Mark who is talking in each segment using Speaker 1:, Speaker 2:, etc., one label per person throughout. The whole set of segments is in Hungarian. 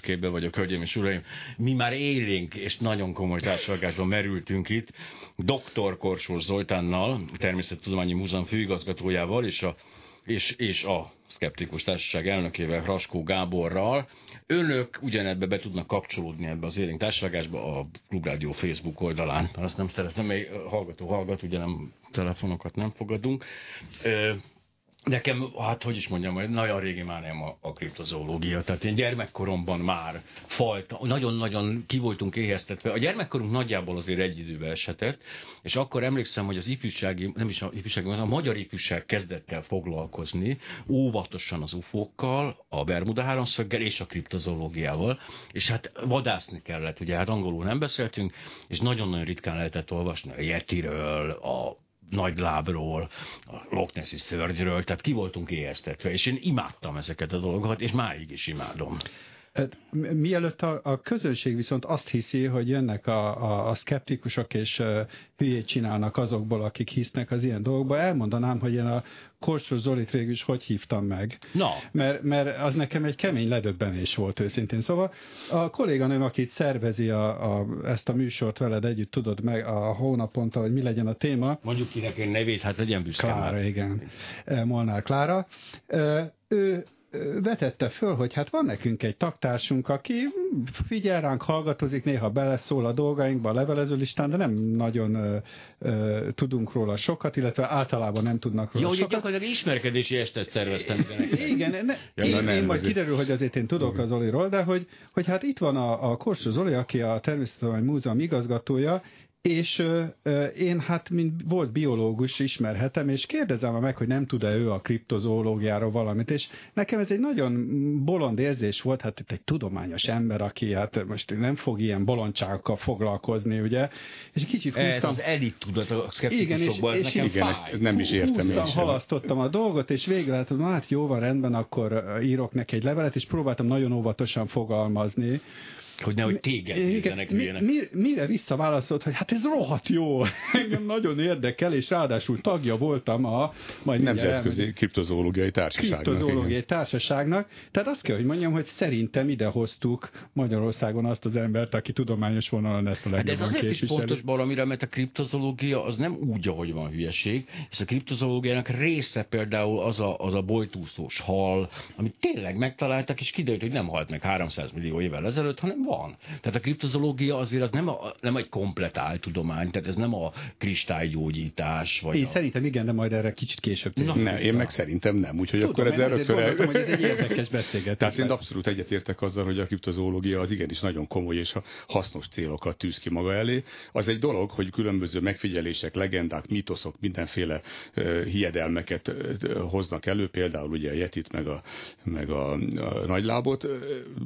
Speaker 1: képbe vagyok, hölgyeim és uraim. Mi már élénk és nagyon komoly társadalmásban merültünk itt. Dr. Korsós Zoltánnal, Természettudományi Múzeum főigazgatójával és a, és, és a Szkeptikus Társaság elnökével, Raskó Gáborral. Önök ugyanebbe be tudnak kapcsolódni ebbe az élénk társadalmásba a Klubrádió Facebook oldalán. Azt nem szeretem, mely hallgató hallgat, ugye nem telefonokat nem fogadunk. Nekem, hát hogy is mondjam, nagyon régi már nem a, a kriptozoológia. Tehát én gyermekkoromban már falt, nagyon-nagyon ki voltunk éheztetve. A gyermekkorunk nagyjából azért egy időben eshetett, és akkor emlékszem, hogy az ifjúsági, nem is a ifjúsági, a magyar ifjúság kezdett el foglalkozni óvatosan az ufókkal, a Bermuda háromszöggel és a kriptozoológiával, és hát vadászni kellett, ugye hát angolul nem beszéltünk, és nagyon-nagyon ritkán lehetett olvasni a Yetiről, a nagy lábról, a Loch Nessi szörnyről, tehát ki voltunk éheztetve, és én imádtam ezeket a dolgokat, és máig is imádom.
Speaker 2: Mielőtt a, a közönség viszont azt hiszi, hogy jönnek a, a, a szkeptikusok és uh, hülyét csinálnak azokból, akik hisznek az ilyen dolgokba, elmondanám, hogy én a Korsos Zolit végül is hogy hívtam meg.
Speaker 1: Na.
Speaker 2: Mert, mert az nekem egy kemény ledöbbenés volt őszintén. Szóval a kolléganőm, akit szervezi a, a, ezt a műsort veled együtt, tudod meg a hónaponta, hogy mi legyen a téma.
Speaker 1: Mondjuk kinek egy nevét, hát legyen büszke.
Speaker 2: Klára, igen. Molnár Klára. Ő vetette föl, hogy hát van nekünk egy taktársunk, aki figyel ránk, hallgatozik, néha beleszól a dolgainkba a levelező listán, de nem nagyon ö, ö, tudunk róla sokat, illetve általában nem tudnak róla
Speaker 1: Jó,
Speaker 2: sokat.
Speaker 1: Jó, gyakorlatilag ismerkedési estet szerveztem.
Speaker 2: Igen, ne, ja, én, én majd kiderül, hogy azért én tudok az Zoliról, de hogy, hogy hát itt van a, a Korsó Zoli, aki a Természettudományi Múzeum igazgatója, és ö, én hát, mint volt biológus, ismerhetem, és kérdezem meg, hogy nem tud-e ő a kriptozoológiáról valamit, és nekem ez egy nagyon bolond érzés volt, hát itt egy tudományos ember, aki hát most nem fog ilyen bolondságokkal foglalkozni, ugye, és egy kicsit húztam.
Speaker 1: Ez az elit tudat a szkeptikusokban,
Speaker 2: igen, és, és
Speaker 3: igen, ezt nem is értem
Speaker 2: húztam, én sem. halasztottam a dolgot, és végre hát, hát jó van, rendben, akkor írok neki egy levelet, és próbáltam nagyon óvatosan fogalmazni,
Speaker 1: hogy nehogy téged nézzenek mi,
Speaker 2: mi, Mire visszaválaszolt, hogy hát ez rohadt jó, engem nagyon érdekel, és ráadásul tagja voltam a
Speaker 3: majd Nemzetközi Kriptozoológiai Társaságnak.
Speaker 2: Kriptozoológiai Társaságnak. Tehát azt kell, hogy mondjam, hogy szerintem ide hoztuk Magyarországon azt az embert, aki tudományos vonalon ezt a legjobban
Speaker 1: hát ez azért
Speaker 2: képviseli.
Speaker 1: is pontos baromira, mert a kriptozoológia az nem úgy, ahogy van hülyeség, és a kriptozoológiának része például az a, az a bojtúszós hal, amit tényleg megtaláltak, és kiderült, hogy nem halt meg 300 millió évvel ezelőtt, hanem van. Tehát a kriptozoológia azért az nem, a, nem egy komplet áltudomány, tehát ez nem a kristálygyógyítás. Vagy
Speaker 2: én
Speaker 1: a...
Speaker 2: szerintem igen, de majd erre kicsit később
Speaker 3: Na, ne, én meg szerintem nem, úgyhogy
Speaker 2: Tudom,
Speaker 3: akkor ezzel
Speaker 2: rögtön... Gondoltam, hogy ez egy érdekes beszélgetés.
Speaker 3: Tehát én abszolút egyetértek azzal, hogy a kriptozoológia az igenis nagyon komoly és hasznos célokat tűz ki maga elé. Az egy dolog, hogy különböző megfigyelések, legendák, mítoszok, mindenféle uh, hiedelmeket uh, hoznak elő, például ugye a Yetit, meg a, meg a, a nagylábot, uh,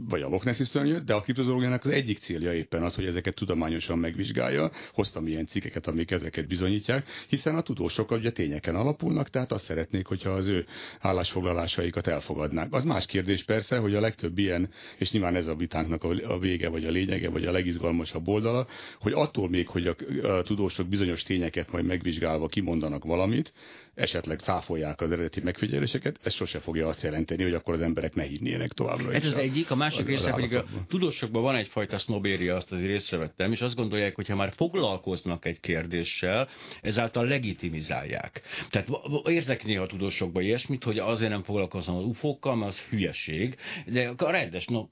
Speaker 3: vagy a Loch Nessi szörnyöt, de a kriptozoológiának az egyik célja éppen az, hogy ezeket tudományosan megvizsgálja. Hoztam ilyen cikkeket, amik ezeket bizonyítják, hiszen a tudósok ugye tényeken alapulnak, tehát azt szeretnék, hogyha az ő állásfoglalásaikat elfogadnák. Az más kérdés persze, hogy a legtöbb ilyen, és nyilván ez a vitánknak a vége, vagy a lényege, vagy a legizgalmasabb oldala, hogy attól még, hogy a tudósok bizonyos tényeket majd megvizsgálva kimondanak valamit, esetleg száfolják az eredeti megfigyeléseket, ez sose fogja azt jelenteni, hogy akkor az emberek ne hinnének továbbra.
Speaker 1: Ez az a, egyik, a másik része pedig a tudósokban van egyfajta sznobéria, azt azért észrevettem, és azt gondolják, hogy ha már foglalkoznak egy kérdéssel, ezáltal legitimizálják. Tehát érzek néha a tudósokban ilyesmit, hogy azért nem foglalkozom az ufókkal, mert az hülyeség, de a rendes, no,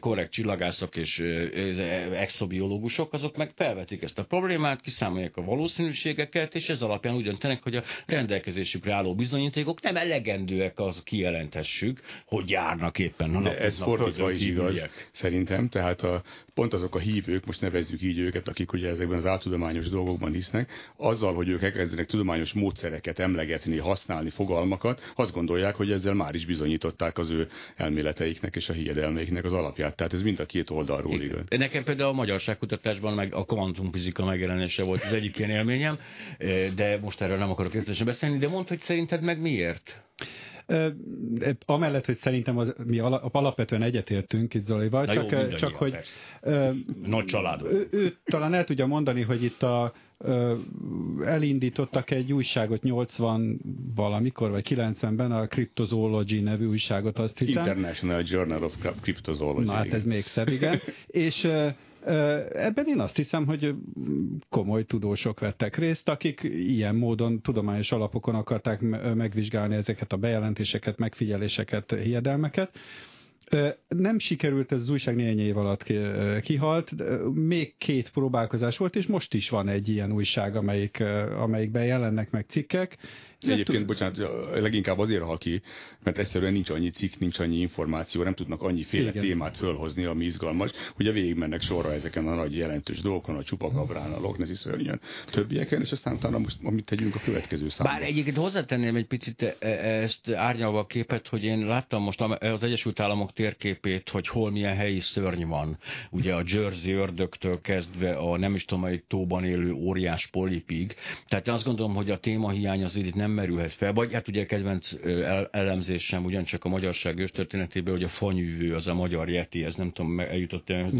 Speaker 1: korrekt csillagászok és exobiológusok, azok meg felvetik ezt a problémát, kiszámolják a valószínűségeket, és ez alapján úgy döntenek, hogy a rendelkezésükre álló bizonyítékok nem elegendőek az kijelenthessük, hogy járnak éppen a
Speaker 3: De ez fordítva is igaz, szerintem, tehát a, pont azok a hívők, most nevezzük így őket, akik ugye ezekben az áltudományos dolgokban hisznek, azzal, hogy ők elkezdenek tudományos módszereket emlegetni, használni, fogalmakat, azt gondolják, hogy ezzel már is bizonyították az ő elméleteiknek és a hiedelmeiknek az alapját. Tehát ez mind a két oldalról igaz.
Speaker 1: Nekem például a magyarságkutatásban meg a kvantumfizika megjelenése volt az egyik ilyen élményem, de most erről nem akarok részletesen beszélni, de mondd, hogy szerinted meg miért?
Speaker 2: Amellett, hogy szerintem az, mi alapvetően egyetértünk itt Zolival,
Speaker 1: Na
Speaker 2: csak,
Speaker 1: jó,
Speaker 2: csak hogy
Speaker 1: nagy család.
Speaker 2: Ő, ő talán el tudja mondani, hogy itt a elindítottak egy újságot 80 valamikor, vagy 90-ben, a Cryptozoology nevű újságot, azt hiszem.
Speaker 3: International Journal of Cryptozoology.
Speaker 2: Na hát ez még szebb, igen. És Ebben én azt hiszem, hogy komoly tudósok vettek részt, akik ilyen módon tudományos alapokon akarták megvizsgálni ezeket a bejelentéseket, megfigyeléseket, hiedelmeket. Nem sikerült, ez az újság néhány év alatt kihalt, még két próbálkozás volt, és most is van egy ilyen újság, amelyik, amelyikben jelennek meg cikkek,
Speaker 3: Egyébként, bocsánat, leginkább azért hal ki, mert egyszerűen nincs annyi cikk, nincs annyi információ, nem tudnak annyiféle Igen. témát fölhozni, ami izgalmas. Ugye végigmennek sorra ezeken a nagy jelentős dolgokon, a csupakabrán, a Loch Nessi szörnyen, többieken, és aztán utána most amit tegyünk a következő számba.
Speaker 1: Bár egyébként hozzátenném egy picit e, e, ezt árnyalva a képet, hogy én láttam most az Egyesült Államok térképét, hogy hol milyen helyi szörny van. Ugye a Jersey ördögtől kezdve a nem is tudom, egy tóban élő óriás polipig. Tehát én azt gondolom, hogy a témahiány az itt nem nem merülhet fel. Vagy hát ugye a kedvenc elemzésem ugyancsak a magyarság őstörténetében, hogy a fanyűvő az a magyar yeti, ez nem tudom, eljutott el.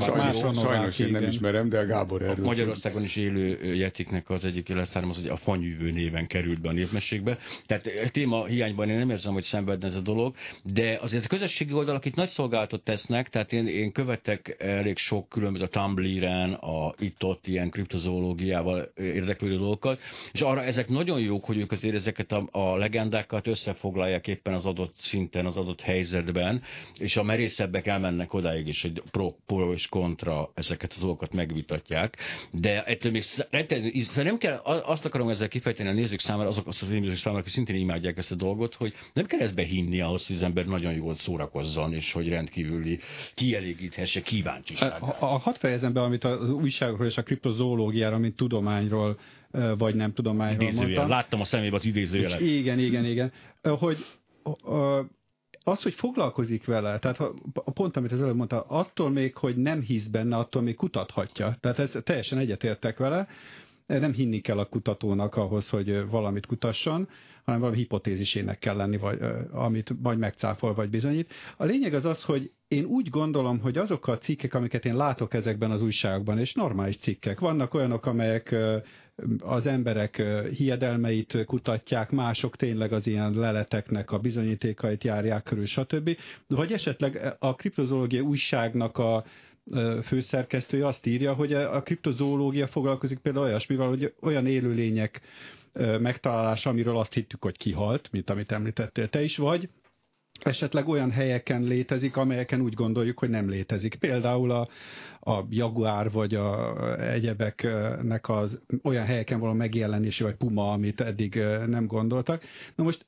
Speaker 3: Sajnos, sajnos én nem ismerem, de a Gábor erről.
Speaker 1: Magyarországon is élő jetiknek az egyik leszármaz, hogy a fanyűvő néven került be a névmességbe. Tehát a téma hiányban én nem érzem, hogy szenvedne ez a dolog, de azért a közösségi oldalak itt nagy szolgálatot tesznek, tehát én, én követek elég sok különböző a Tumblr-en, a itt-ott ilyen kriptozoológiával érdeklődő dolgokat, és arra ezek nagyon jók, hogy ők azért ezeket a, a legendákat összefoglalják éppen az adott szinten, az adott helyzetben, és a merészebbek elmennek odáig is, hogy pro, pro és kontra ezeket a dolgokat megvitatják, de ettől még nem kell, azt akarom ezzel kifejteni a nézők számára, azok az nézők számára, akik szintén imádják ezt a dolgot, hogy nem kell ezt behinni ahhoz, hogy az ember nagyon jól szórakozzon, és hogy rendkívüli kielégíthesse kíváncsiságát.
Speaker 2: Hat fejezem be, amit az újságokról és a kriptozoológiáról, mint tudományról vagy nem tudományról
Speaker 1: Idézőjel. mondtam. Láttam a szemébe az idézőjelet.
Speaker 2: Igen, igen, igen. Hogy az, hogy foglalkozik vele, tehát pont amit az előbb mondta, attól még, hogy nem hisz benne, attól még kutathatja. Tehát ez teljesen egyetértek vele. Nem hinni kell a kutatónak ahhoz, hogy valamit kutasson, hanem valami hipotézisének kell lenni, vagy, amit vagy megcáfol, vagy bizonyít. A lényeg az az, hogy én úgy gondolom, hogy azok a cikkek, amiket én látok ezekben az újságokban, és normális cikkek, vannak olyanok, amelyek az emberek hiedelmeit kutatják, mások tényleg az ilyen leleteknek a bizonyítékait járják körül, stb. Vagy esetleg a kriptozoológia újságnak a főszerkesztője azt írja, hogy a kriptozoológia foglalkozik például olyasmivel, hogy olyan élőlények megtalálása, amiről azt hittük, hogy kihalt, mint amit említettél te is, vagy esetleg olyan helyeken létezik, amelyeken úgy gondoljuk, hogy nem létezik. Például a, a jaguár vagy a egyebeknek az olyan helyeken való megjelenése, vagy puma, amit eddig nem gondoltak. Na most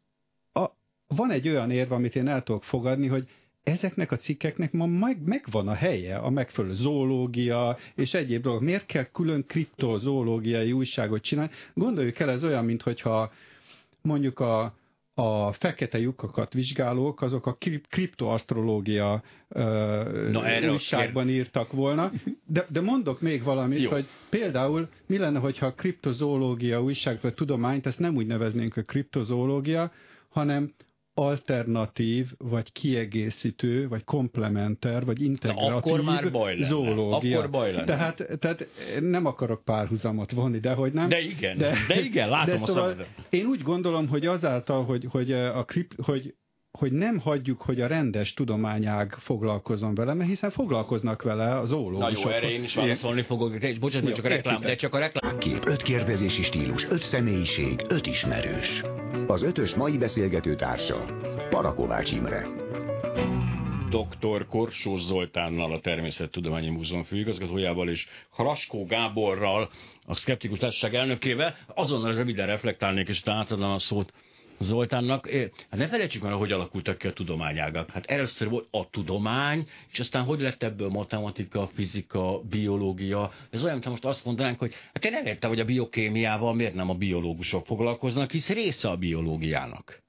Speaker 2: a, van egy olyan érv, amit én el tudok fogadni, hogy ezeknek a cikkeknek ma meg, megvan a helye, a megfelelő zoológia és egyéb dolgok. Miért kell külön kriptozoológiai újságot csinálni? Gondoljuk el, ez olyan, mintha mondjuk a, a fekete lyukakat vizsgálók, azok a kriptoasztrológia uh, újságban írtak volna. De, de mondok még valamit, Jó. hogy például mi lenne, hogyha a kriptozoológia újság vagy tudományt, ezt nem úgy neveznénk, hogy kriptozoológia, hanem alternatív, vagy kiegészítő, vagy komplementer, vagy integratív Na, akkor már baj lenne. zoológia. Akkor baj lenne. Tehát, tehát nem akarok párhuzamot vonni, de hogy nem.
Speaker 1: De igen, de, de igen, látom de a szóval
Speaker 2: Én úgy gondolom, hogy azáltal, hogy, hogy, a krip, hogy hogy nem hagyjuk, hogy a rendes tudományág foglalkozom vele, mert hiszen foglalkoznak vele az ólógusok.
Speaker 1: Na jó, erre én is válaszolni fogok. De, bocsánat, csak a reklám, de csak a reklám.
Speaker 4: Kép, öt kérdezési stílus, öt személyiség, öt ismerős. Az ötös mai beszélgető társa, Parakovács Imre.
Speaker 1: Dr. Korsós Zoltánnal, a Természettudományi Múzeum főigazgatójával és Hraskó Gáborral, a Szkeptikus Társaság elnökével. Azonnal röviden reflektálnék, és átadom a szót Zoltánnak. Hát ne felejtsük el, hogy alakultak ki a tudományágak. Hát először volt a tudomány, és aztán hogy lett ebből matematika, fizika, biológia. Ez olyan, mintha most azt mondanánk, hogy hát én nem értem, hogy a biokémiával miért nem a biológusok foglalkoznak, hisz része a biológiának.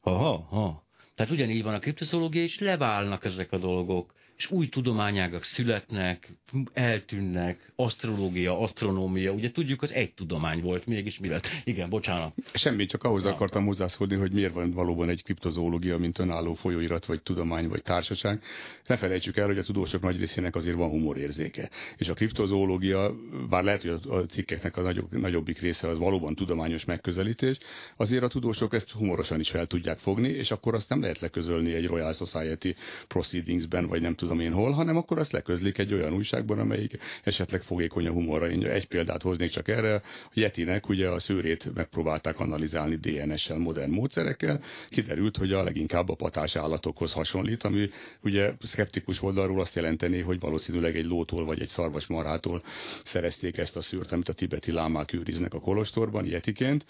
Speaker 1: Aha, ha. Tehát ugyanígy van a kriptozoológia, és leválnak ezek a dolgok és új tudományágak születnek, eltűnnek, asztrológia, asztronómia, ugye tudjuk, az egy tudomány volt, mégis mi lett? Igen, bocsánat.
Speaker 3: Semmi, csak ahhoz Na. akartam hozzászólni, hogy miért van valóban egy kriptozoológia, mint önálló folyóirat, vagy tudomány, vagy társaság. Ne felejtsük el, hogy a tudósok nagy részének azért van humorérzéke. És a kriptozoológia, bár lehet, hogy a cikkeknek a nagyobb, nagyobbik része az valóban tudományos megközelítés, azért a tudósok ezt humorosan is fel tudják fogni, és akkor azt nem lehet leközölni egy Royal Society Proceedingsben, vagy nem tudom én hol, hanem akkor azt leközlik egy olyan újságban, amelyik esetleg fogékony a humorra. Én egy példát hoznék csak erre. A Yetinek ugye a szőrét megpróbálták analizálni DNS-el, modern módszerekkel. Kiderült, hogy a leginkább a patás állatokhoz hasonlít, ami ugye szkeptikus oldalról azt jelenteni, hogy valószínűleg egy lótól vagy egy szarvasmarhától szerezték ezt a szűrt, amit a tibeti lámák őriznek a kolostorban, yetiként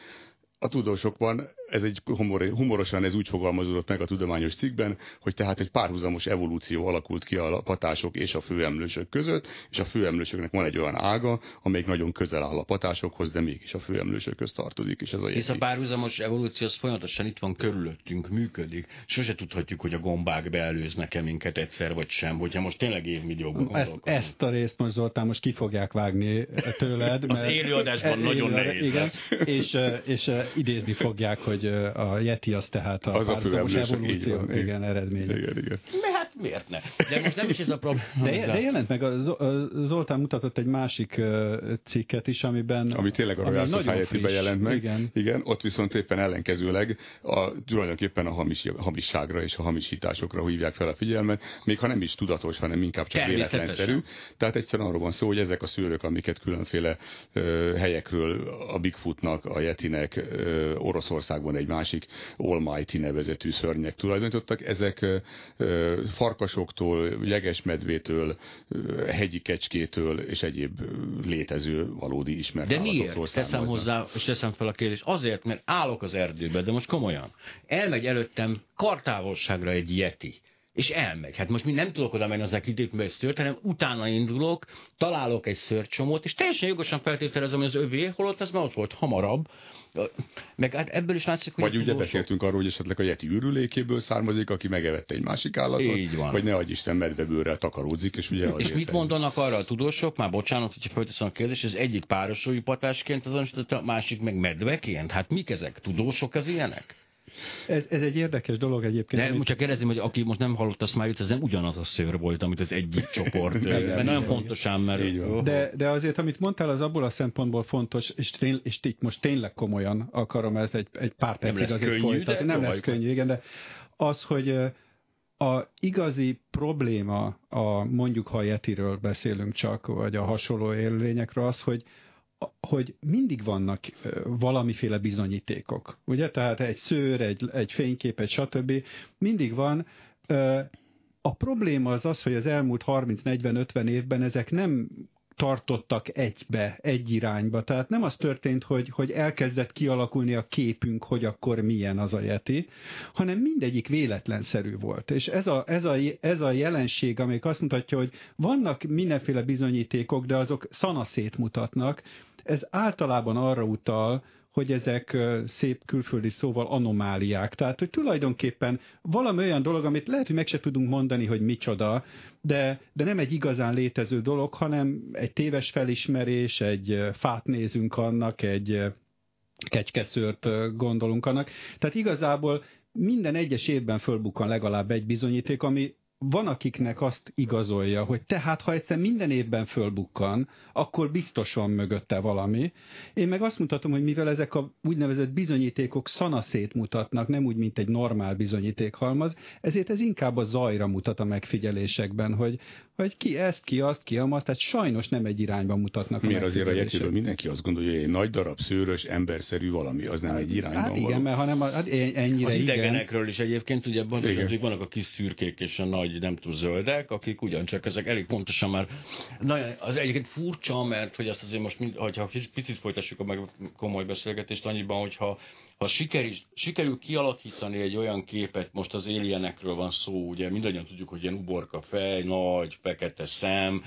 Speaker 3: a tudósokban ez egy humor, humorosan ez úgy fogalmazódott meg a tudományos cikkben, hogy tehát egy párhuzamos evolúció alakult ki a patások és a főemlősök között, és a főemlősöknek van egy olyan ága, amelyik nagyon közel áll a patásokhoz, de mégis a főemlősökhöz tartozik. És, ez a
Speaker 1: és a párhuzamos evolúció az folyamatosan itt van körülöttünk, működik. Sose tudhatjuk, hogy a gombák beelőznek-e minket egyszer vagy sem, hogyha most tényleg évmilliókban
Speaker 2: ezt, ezt a részt most Zoltán most ki fogják vágni tőled.
Speaker 1: Mert az élőadásban nagyon nehéz igen, lesz.
Speaker 2: És, és idézni fogják, hogy a Yeti az tehát a
Speaker 3: az a
Speaker 2: evolúció van, igen, eredmény.
Speaker 3: Igen, igen.
Speaker 1: De hát miért ne? De most nem is ez a probléma.
Speaker 2: De, de jelent meg, a Zoltán mutatott egy másik cikket is, amiben...
Speaker 3: Ami tényleg a Royal society jelent meg. Igen. igen. ott viszont éppen ellenkezőleg a, tulajdonképpen a hamis, hamisságra és a hamisításokra hívják fel a figyelmet, még ha nem is tudatos, hanem inkább csak véletlenszerű. Tehát egyszerűen arról van szó, hogy ezek a szőrök, amiket különféle ö, helyekről a Bigfootnak, a Yetinek, ö, Oroszországban egy másik Almighty nevezetű szörnyek tulajdonítottak. Ezek farkasoktól, jegesmedvétől, hegyi kecskétől és egyéb létező valódi ismert
Speaker 1: De miért teszem hozzá, és teszem fel a kérdést? Azért, mert állok az erdőbe, de most komolyan. Elmegy előttem kartávolságra egy yeti és elmegy. Hát most mi nem tudok oda menni az kitépőbe egy szőrt, hanem utána indulok, találok egy szőrcsomót, és teljesen jogosan feltételezem, hogy az övé, holott ez már ott volt hamarabb, meg hát ebből is látszik,
Speaker 3: hogy... Vagy ugye tudósok... beszéltünk arról, hogy esetleg a Yeti ürülékéből származik, aki megevette egy másik állatot, Így van. vagy ne adj Isten medvebőrrel takaródzik, és ugye...
Speaker 1: És mit mondanak arra a tudósok? Már bocsánat, hogyha felteszem a kérdést, az egyik párosulói patásként azonosított, a másik meg medveként? Hát mik ezek? Tudósok az ilyenek?
Speaker 2: Ez, ez egy érdekes dolog egyébként.
Speaker 1: De amit... csak kérdezem, hogy aki most nem hallott azt már, ez nem ugyanaz a szőr volt, amit az egyik csoport. igen, mert nagyon fontosan, mert...
Speaker 2: De, de azért, amit mondtál, az abból a szempontból fontos, és, tény, és itt most tényleg komolyan akarom ezt egy, egy pár percig azért folytatni. Nem lesz könnyű, igen, de az, hogy a igazi probléma, a, mondjuk ha Yetiről beszélünk csak, vagy a hasonló élőlényekről, az, hogy hogy mindig vannak valamiféle bizonyítékok, ugye? Tehát egy szőr, egy, egy fénykép, egy stb. Mindig van. A probléma az az, hogy az elmúlt 30-40-50 évben ezek nem tartottak egybe, egy irányba. Tehát nem az történt, hogy, hogy elkezdett kialakulni a képünk, hogy akkor milyen az a Yeti, hanem mindegyik véletlenszerű volt. És ez a, ez a, ez a jelenség, amelyik azt mutatja, hogy vannak mindenféle bizonyítékok, de azok szanaszét mutatnak, ez általában arra utal, hogy ezek szép külföldi szóval anomáliák. Tehát, hogy tulajdonképpen valami olyan dolog, amit lehet, hogy meg se tudunk mondani, hogy micsoda, de, de nem egy igazán létező dolog, hanem egy téves felismerés, egy fát nézünk annak, egy kecskeszőrt gondolunk annak. Tehát igazából minden egyes évben fölbukkan legalább egy bizonyíték, ami van, akiknek azt igazolja, hogy tehát, ha egyszer minden évben fölbukkan, akkor biztosan mögötte valami. Én meg azt mutatom, hogy mivel ezek a úgynevezett bizonyítékok szanaszét mutatnak, nem úgy, mint egy normál bizonyítékhalmaz, ezért ez inkább a zajra mutat a megfigyelésekben, hogy, hogy ki ezt, ki azt, ki amazt, tehát sajnos nem egy irányba mutatnak.
Speaker 3: Miért azért a jegyzőről mindenki azt gondolja, hogy egy nagy darab, szőrös, emberszerű valami, az nem egy irányban
Speaker 2: hát igen, való. mert hanem hát ennyire
Speaker 1: Az idegenekről igen. is egyébként, ugye hogy vannak a kis szürkék és a nagy, nem tudom, zöldek, akik ugyancsak ezek elég pontosan már, nagyon, az egyébként furcsa, mert hogy azt azért most, mind, hogyha picit folytassuk a meg komoly beszélgetést annyiban, hogyha ha sikerül, sikerül kialakítani egy olyan képet, most az alienekről van szó, ugye mindannyian tudjuk, hogy ilyen uborka fej, nagy, fekete szem,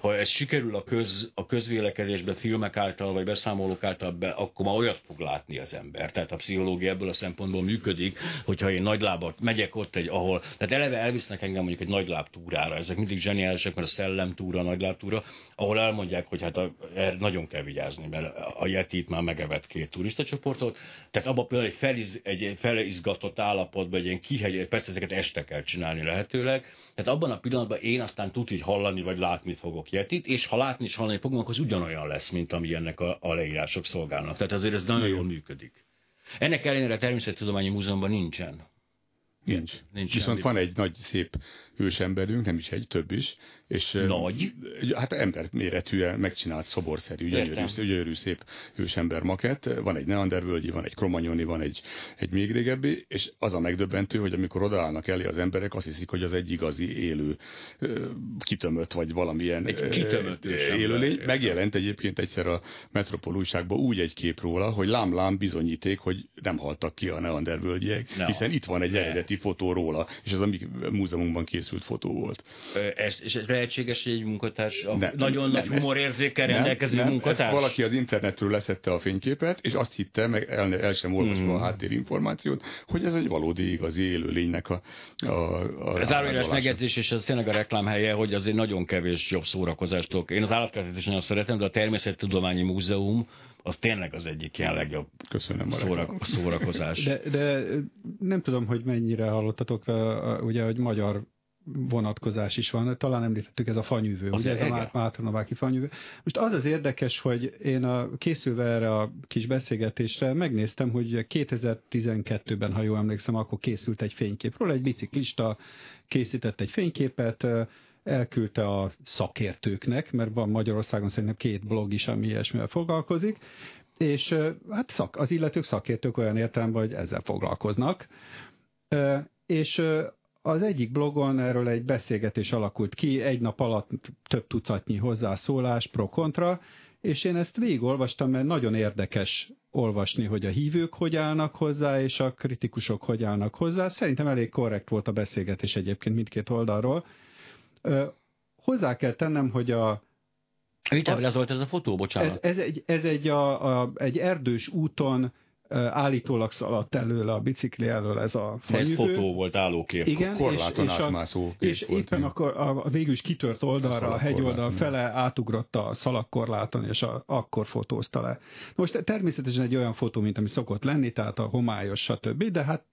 Speaker 1: ha ez sikerül a, köz, a közvélekedésbe filmek által, vagy beszámolók által be, akkor már olyat fog látni az ember. Tehát a pszichológia ebből a szempontból működik, hogyha én nagylábat megyek ott egy, ahol, tehát eleve elvisznek engem mondjuk egy nagyláb túrára, ezek mindig zseniálisak, mert a szellem túra, nagyláb túra, ahol elmondják, hogy hát a, er, nagyon kell vigyázni, mert a Yetit már megevett két turista csoportot, tehát abban például egy, feliz, egy felizgatott állapotban, egy ilyen kihegy, persze ezeket este kell csinálni lehetőleg, tehát abban a pillanatban én aztán tud, hogy hallani vagy látni fogok Yetit, és ha látni és hallani fogom, az ugyanolyan lesz, mint ami ennek a, a leírások szolgálnak. Tehát azért ez nagyon jól működik. Ennek ellenére a Természettudományi Múzeumban nincsen.
Speaker 3: Nincs. Nincs Viszont van egy nagy szép ősemberünk, nem is egy, több is. És,
Speaker 1: Nagy?
Speaker 3: Hát ember méretűen megcsinált szoborszerű, gyönyörű, gyönyörű szép ősember makett. Van egy neandervölgyi, van egy kromanyoni, van egy, egy még régebbi, és az a megdöbbentő, hogy amikor odaállnak elé az emberek, azt hiszik, hogy az egy igazi élő kitömött, vagy valamilyen
Speaker 1: egy kitömött
Speaker 3: élőlény. Megjelent egyébként egyszer a Metropol újságban úgy egy kép róla, hogy lám-lám bizonyíték, hogy nem haltak ki a neandervölgyiek, no. hiszen itt van egy eredeti fotó róla, és az a mi múzeumunkban készült fotó volt.
Speaker 1: Ez, és ez lehetséges, hogy egy munkatárs, nem, nagyon nem, nagy humorérzékkel rendelkező nem, munkatárs?
Speaker 3: valaki az internetről leszette a fényképet, és azt hitte, meg el, el sem olvasva mm. a háttérinformációt, hogy ez egy valódi, igazi élőlénynek a, a, a
Speaker 1: Ez áruljás megjegyzés, és ez tényleg a reklám helye, hogy azért nagyon kevés jobb szórakozást Én az állatkertet is nagyon szeretem, de a Természettudományi Múzeum az tényleg az egyik ilyen legjobb
Speaker 3: Köszönöm
Speaker 1: szórak, szórakozás.
Speaker 2: De, de nem tudom, hogy mennyire hallottatok, ugye, hogy magyar vonatkozás is van. Talán említettük, ez a fanyűvő, az ugye ez a Mátronováki fanyűvő. Most az az érdekes, hogy én a, készülve erre a kis beszélgetésre megnéztem, hogy 2012-ben, ha jól emlékszem, akkor készült egy fényképről, egy biciklista készített egy fényképet, elküldte a szakértőknek, mert van Magyarországon szerintem két blog is, ami ilyesmivel foglalkozik, és hát szak, az illetők szakértők olyan értelemben, hogy ezzel foglalkoznak. És az egyik blogon erről egy beszélgetés alakult ki, egy nap alatt több tucatnyi hozzászólás pro-kontra, és én ezt végigolvastam, mert nagyon érdekes olvasni, hogy a hívők hogy állnak hozzá, és a kritikusok hogy állnak hozzá. Szerintem elég korrekt volt a beszélgetés egyébként mindkét oldalról. Hozzá kell tennem, hogy a
Speaker 1: Mit volt ez a fotó, bocsánat?
Speaker 2: Ez, ez egy, ez egy, a, a, egy erdős úton állítólag szaladt előle a bicikli elől ez a
Speaker 1: fanyűvő. Ez fotó volt állókép.
Speaker 2: Igen,
Speaker 3: Korláton
Speaker 2: és,
Speaker 3: átmászó
Speaker 2: és, és éppen akkor a, a végül is kitört oldalra, a, a hegyoldal fele átugrott a szalagkorláton, és a, akkor fotózta le. Most természetesen egy olyan fotó, mint ami szokott lenni, tehát a homályos, stb., de hát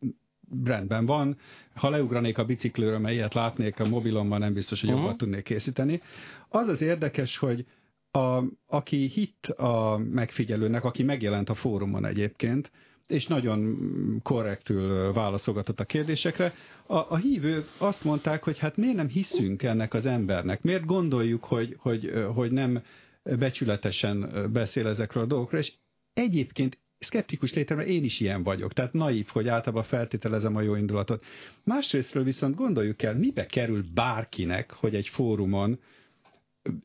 Speaker 2: rendben van. Ha leugranék a bicikliről, mert ilyet látnék a mobilomban, nem biztos, hogy uh-huh. jobban tudnék készíteni. Az az érdekes, hogy a, aki hitt a megfigyelőnek, aki megjelent a fórumon egyébként, és nagyon korrektül válaszolgatott a kérdésekre. A, a hívők azt mondták, hogy hát miért nem hiszünk ennek az embernek, miért gondoljuk, hogy, hogy, hogy nem becsületesen beszél ezekről a dolgokról, és egyébként szkeptikus létemre én is ilyen vagyok, tehát naív, hogy általában feltételezem a jó indulatot. Másrésztről viszont gondoljuk el, mibe kerül bárkinek, hogy egy fórumon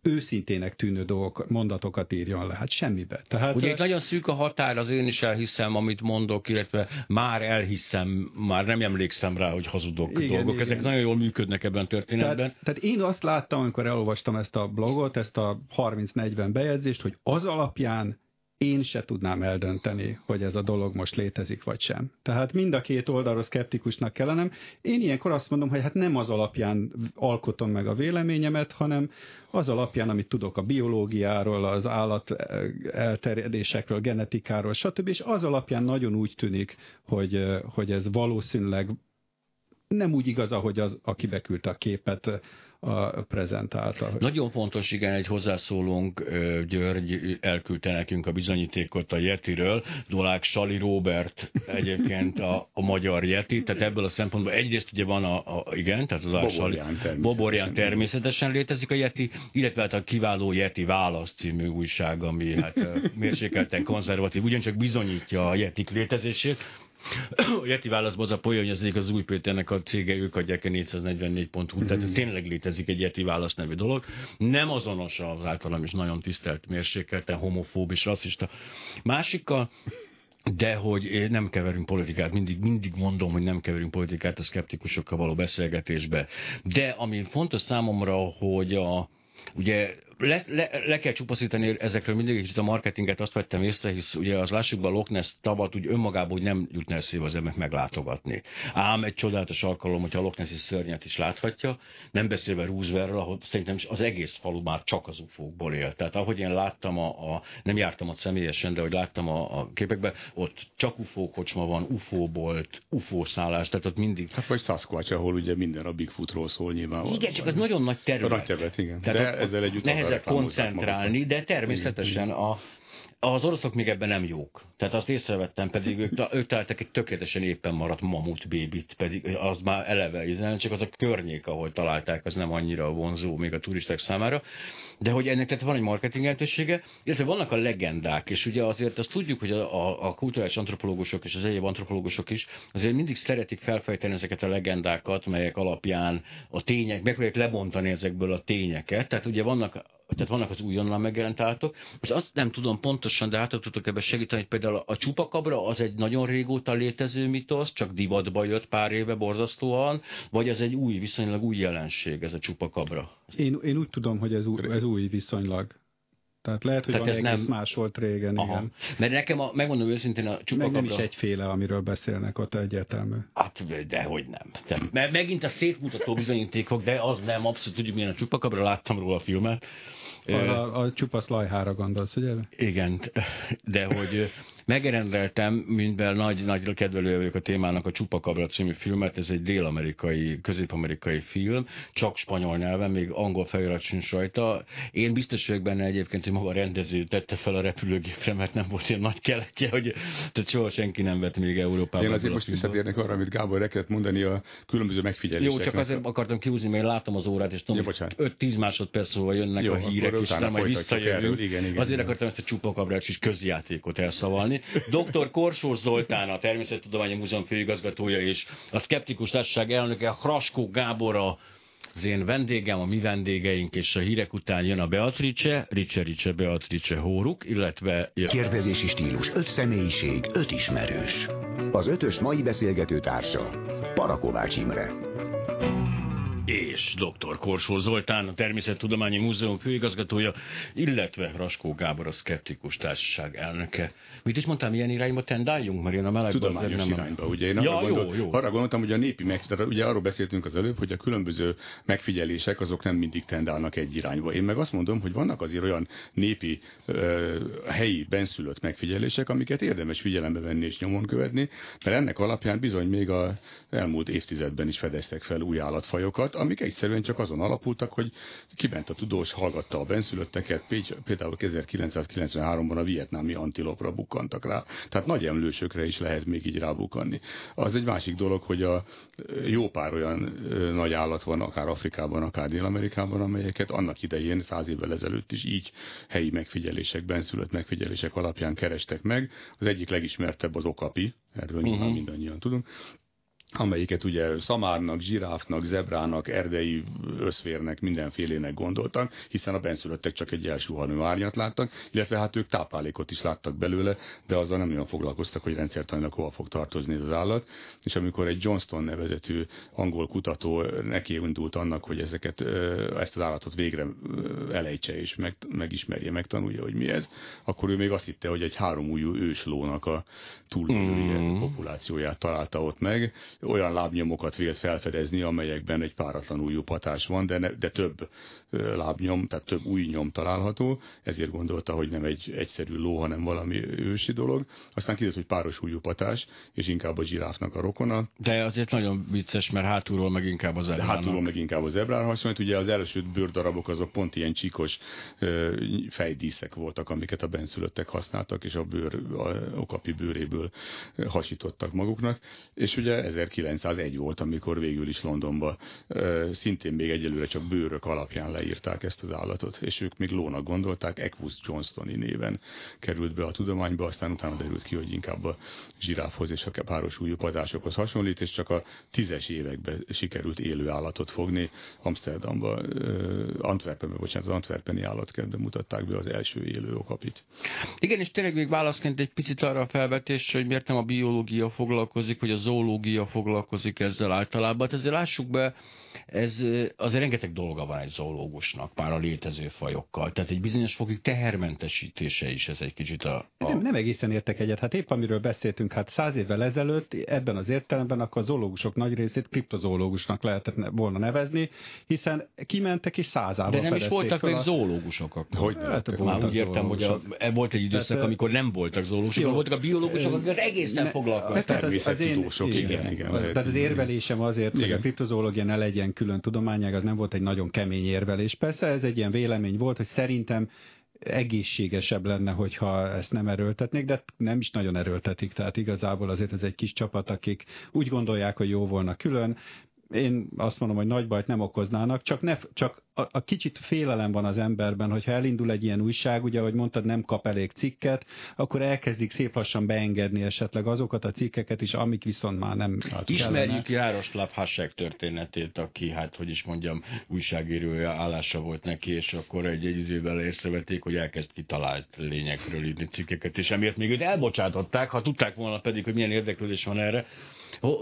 Speaker 2: őszintének tűnő dolgok, mondatokat írjon le, hát semmibe.
Speaker 1: Tehát, Ugye itt nagyon szűk a határ, az én is elhiszem, amit mondok, illetve már elhiszem, már nem emlékszem rá, hogy hazudok igen, dolgok. Igen. Ezek nagyon jól működnek ebben a történetben.
Speaker 2: Tehát, tehát én azt láttam, amikor elolvastam ezt a blogot, ezt a 30-40 bejegyzést, hogy az alapján én se tudnám eldönteni, hogy ez a dolog most létezik vagy sem. Tehát mind a két oldalról szkeptikusnak kellenem. Én ilyenkor azt mondom, hogy hát nem az alapján alkotom meg a véleményemet, hanem az alapján, amit tudok a biológiáról, az állat elterjedésekről, genetikáról, stb. És az alapján nagyon úgy tűnik, hogy, hogy ez valószínűleg nem úgy igaz, ahogy az, aki beküldte a képet, a prezentálta.
Speaker 1: Nagyon fontos, igen, egy hozzászólónk, György elküldte nekünk a bizonyítékot a Yetiről, Dolák Sali Robert egyébként a, a magyar Yeti, tehát ebből a szempontból egyrészt ugye van a, a igen, tehát az Dolák Sali, természetesen. Boborján természetesen létezik a Yeti, illetve hát a kiváló Yeti Válasz című újság, ami hát mérsékelten konzervatív, ugyancsak bizonyítja a Yetik létezését, a Yeti válaszban az a poén, hogy az egyik az új Péternek a cége, ők adják a 444.hu, mm-hmm. tehát ez tényleg létezik egy Yeti válasz nevű dolog. Nem azonos az általam is nagyon tisztelt mérsékelten, homofób és rasszista. Másikkal de hogy nem keverünk politikát, mindig, mindig mondom, hogy nem keverünk politikát a szkeptikusokkal való beszélgetésbe. De ami fontos számomra, hogy a, ugye le, le, le kell csupaszítani ezekről mindig kicsit a marketinget, azt vettem észre, hisz ugye az lássuk be a Loch Ness tavat úgy önmagában úgy nem jutna eszébe az emberek meglátogatni. Ám egy csodálatos alkalom, hogyha a Loch Ness szörnyet is láthatja, nem beszélve Rooseveltről, ahol szerintem az egész falu már csak az ufókból él. Tehát ahogy én láttam, a, a nem jártam ott személyesen, de hogy láttam a, a képekben, ott csak ufó kocsma van, ufóbolt, ufószállás, tehát ott mindig...
Speaker 3: Hát vagy Sasquatch, ahol ugye minden a Bigfootról szól nyilván.
Speaker 1: Igen, csak az nagyon nagy terület.
Speaker 3: Nagy terület, igen. Tehát de ezzel együtt
Speaker 1: nehezebb koncentrálni, de természetesen a, az oroszok még ebben nem jók. Tehát azt észrevettem, pedig ők, ők találtak egy tökéletesen éppen maradt mamut bébit, pedig az már eleve izen, csak az a környék, ahol találták, az nem annyira vonzó még a turisták számára. De hogy ennek tehát van egy marketing lehetősége, illetve vannak a legendák, és ugye azért azt tudjuk, hogy a, a, a kulturális antropológusok és az egyéb antropológusok is azért mindig szeretik felfejteni ezeket a legendákat, melyek alapján a tények, megpróbálják lebontani ezekből a tényeket. Tehát ugye vannak tehát vannak az újonnan megjelent állatok. Most azt nem tudom pontosan, de hát tudok ebben segíteni, hogy például a csupakabra az egy nagyon régóta létező mitosz, csak divatba jött pár éve borzasztóan, vagy az egy új, viszonylag új jelenség, ez a csupakabra?
Speaker 2: Én, én úgy tudom, hogy ez új, ez új viszonylag. Tehát lehet, hogy Tehát ez nem... más volt régen, Aha. igen.
Speaker 1: Mert nekem, a, megmondom őszintén, a csupakabra...
Speaker 2: Meg nem is egyféle, amiről beszélnek ott egyértelmű.
Speaker 1: Hát, dehogy nem. Tehát, mert megint a szétmutató bizonyítékok, de az nem, abszolút tudjuk, milyen a csupakabra, láttam róla a filmet.
Speaker 2: A, a csupasz lajhára gondolsz, ugye?
Speaker 1: Igen, de hogy megrendeltem, mivel nagy, nagy kedvelője vagyok a témának a Csupakabra című filmet, ez egy dél-amerikai, közép-amerikai film, csak spanyol nyelven, még angol felirat sincs rajta. Én biztos vagyok benne egyébként, hogy maga a rendező tette fel a repülőgépre, mert nem volt ilyen nagy keletje, hogy tehát soha senki nem vett még Európában.
Speaker 3: Én azért most visszatérnek arra, amit Gábor el kellett mondani a különböző megfigyeléseknek.
Speaker 1: Jó, csak azért akartam kihúzni, mert látom az órát, és tudom, 5-10 másodperc szóval jönnek Jó, a hírek, és nem majd visszajövünk. Igen, igen, azért igen. akartam ezt a csupakabrát is közjátékot elszavalni. Dr. Korsós Zoltán, a Természettudományi Múzeum főigazgatója és a Skeptikus Társaság elnöke, Hraskó Gábor a az én vendégem, a mi vendégeink, és a hírek után jön a Beatrice, Rice Rice Beatrice Hóruk, illetve...
Speaker 4: Kérdezési stílus, öt személyiség, öt ismerős. Az ötös mai beszélgető társa, Parakovács Imre
Speaker 1: és dr. Korsó Zoltán, a Természettudományi Múzeum főigazgatója, illetve Raskó Gábor, a Szkeptikus Társaság elnöke. Mit is mondtam, milyen irányba tendáljunk? Mert én a melegben
Speaker 3: Tudományos nem irányba, ugye én ja, arra, gondol, jó, jó. arra gondoltam, hogy a népi meg, ugye arról beszéltünk az előbb, hogy a különböző megfigyelések azok nem mindig tendálnak egy irányba. Én meg azt mondom, hogy vannak azért olyan népi, helyi, benszülött megfigyelések, amiket érdemes figyelembe venni és nyomon követni, mert ennek alapján bizony még a elmúlt évtizedben is fedeztek fel új állatfajokat, amik egyszerűen csak azon alapultak, hogy kiment a tudós, hallgatta a benszülötteket, például 1993-ban a vietnámi antilopra bukkantak rá. Tehát nagy emlősökre is lehet még így rábukkanni. Az egy másik dolog, hogy a jó pár olyan nagy állat van, akár Afrikában, akár Dél-Amerikában, amelyeket annak idején, száz évvel ezelőtt is így helyi megfigyelések, benszülött megfigyelések alapján kerestek meg. Az egyik legismertebb az okapi, erről uh-huh. nyilván mindannyian tudunk amelyiket ugye szamárnak, zsiráfnak, zebrának, erdei összférnek, mindenfélének gondoltak, hiszen a benszülöttek csak egy elsuhanó árnyat láttak, illetve hát ők táplálékot is láttak belőle, de azzal nem olyan foglalkoztak, hogy rendszertanilag hova fog tartozni ez az állat. És amikor egy Johnston nevezetű angol kutató neki indult annak, hogy ezeket, ezt az állatot végre elejtse és meg, megismerje, megtanulja, hogy mi ez, akkor ő még azt hitte, hogy egy háromújú őslónak a túlélője mm. populációját találta ott meg, olyan lábnyomokat vélt felfedezni, amelyekben egy páratlan újú patás van, de, ne, de több lábnyom, tehát több új nyom található, ezért gondolta, hogy nem egy egyszerű ló, hanem valami ősi dolog. Aztán kiderült, hogy páros patás, és inkább a zsiráfnak a rokona.
Speaker 1: De azért nagyon vicces, mert hátulról meg inkább az
Speaker 3: ebrának. Hátulról meg inkább az ebrár hasonlít. Ugye az első bőrdarabok azok pont ilyen csíkos fejdíszek voltak, amiket a benszülöttek használtak, és a bőr, a okapi bőréből hasítottak maguknak. És ugye 1901 volt, amikor végül is Londonba szintén még egyelőre csak bőrök alapján leírták ezt az állatot, és ők még lónak gondolták, Equus johnstoni néven került be a tudományba, aztán utána derült ki, hogy inkább a zsiráfhoz és a páros újú padásokhoz hasonlít, és csak a tízes években sikerült élő állatot fogni. Amsterdamba, Antwerpenben, bocsánat, az Antwerpeni állatkertben mutatták be az első élő okapit.
Speaker 1: Igen, és tényleg még válaszként egy picit arra a felvetés, hogy miért nem a biológia foglalkozik, vagy a zoológia foglalkozik ezzel általában. Hát ezért lássuk be, ez azért rengeteg dolga van egy zoológusnak, már a létező fajokkal. Tehát egy bizonyos fokig tehermentesítése is ez egy kicsit a... a...
Speaker 2: Nem, nem egészen értek egyet. Hát épp amiről beszéltünk, hát száz évvel ezelőtt ebben az értelemben akkor a zoológusok nagy részét kriptozoológusnak lehetett volna nevezni, hiszen kimentek és százával
Speaker 1: De nem is voltak még a... zoológusok akkor. Hogy hát, már úgy értem, hogy a, e volt egy időszak, Tehát, amikor nem voltak zoológusok, jó, voltak a biológusok, akik az egészen ne, foglalkoztak.
Speaker 3: Természettudósok, igen, igen, igen.
Speaker 2: Tehát az érvelésem azért, igen. hogy a kriptozoológia ne legyen külön tudományág, az nem volt egy nagyon kemény érvelés. Persze ez egy ilyen vélemény volt, hogy szerintem egészségesebb lenne, hogyha ezt nem erőltetnék, de nem is nagyon erőltetik, tehát igazából azért ez egy kis csapat, akik úgy gondolják, hogy jó volna külön, én azt mondom, hogy nagy bajt nem okoznának, csak, ne, csak a, a kicsit félelem van az emberben, hogyha elindul egy ilyen újság, ugye, ahogy mondtad, nem kap elég cikket, akkor elkezdik szép lassan beengedni esetleg azokat a cikkeket is, amik viszont már nem
Speaker 1: hát Ismerjük Jároslav Hasek történetét, aki, hát hogy is mondjam, újságírója állása volt neki, és akkor egy, egy idővel észrevették, hogy elkezd kitalált lényekről írni cikkeket, és emiatt még őt elbocsátották, ha tudták volna pedig, hogy milyen érdeklődés van erre,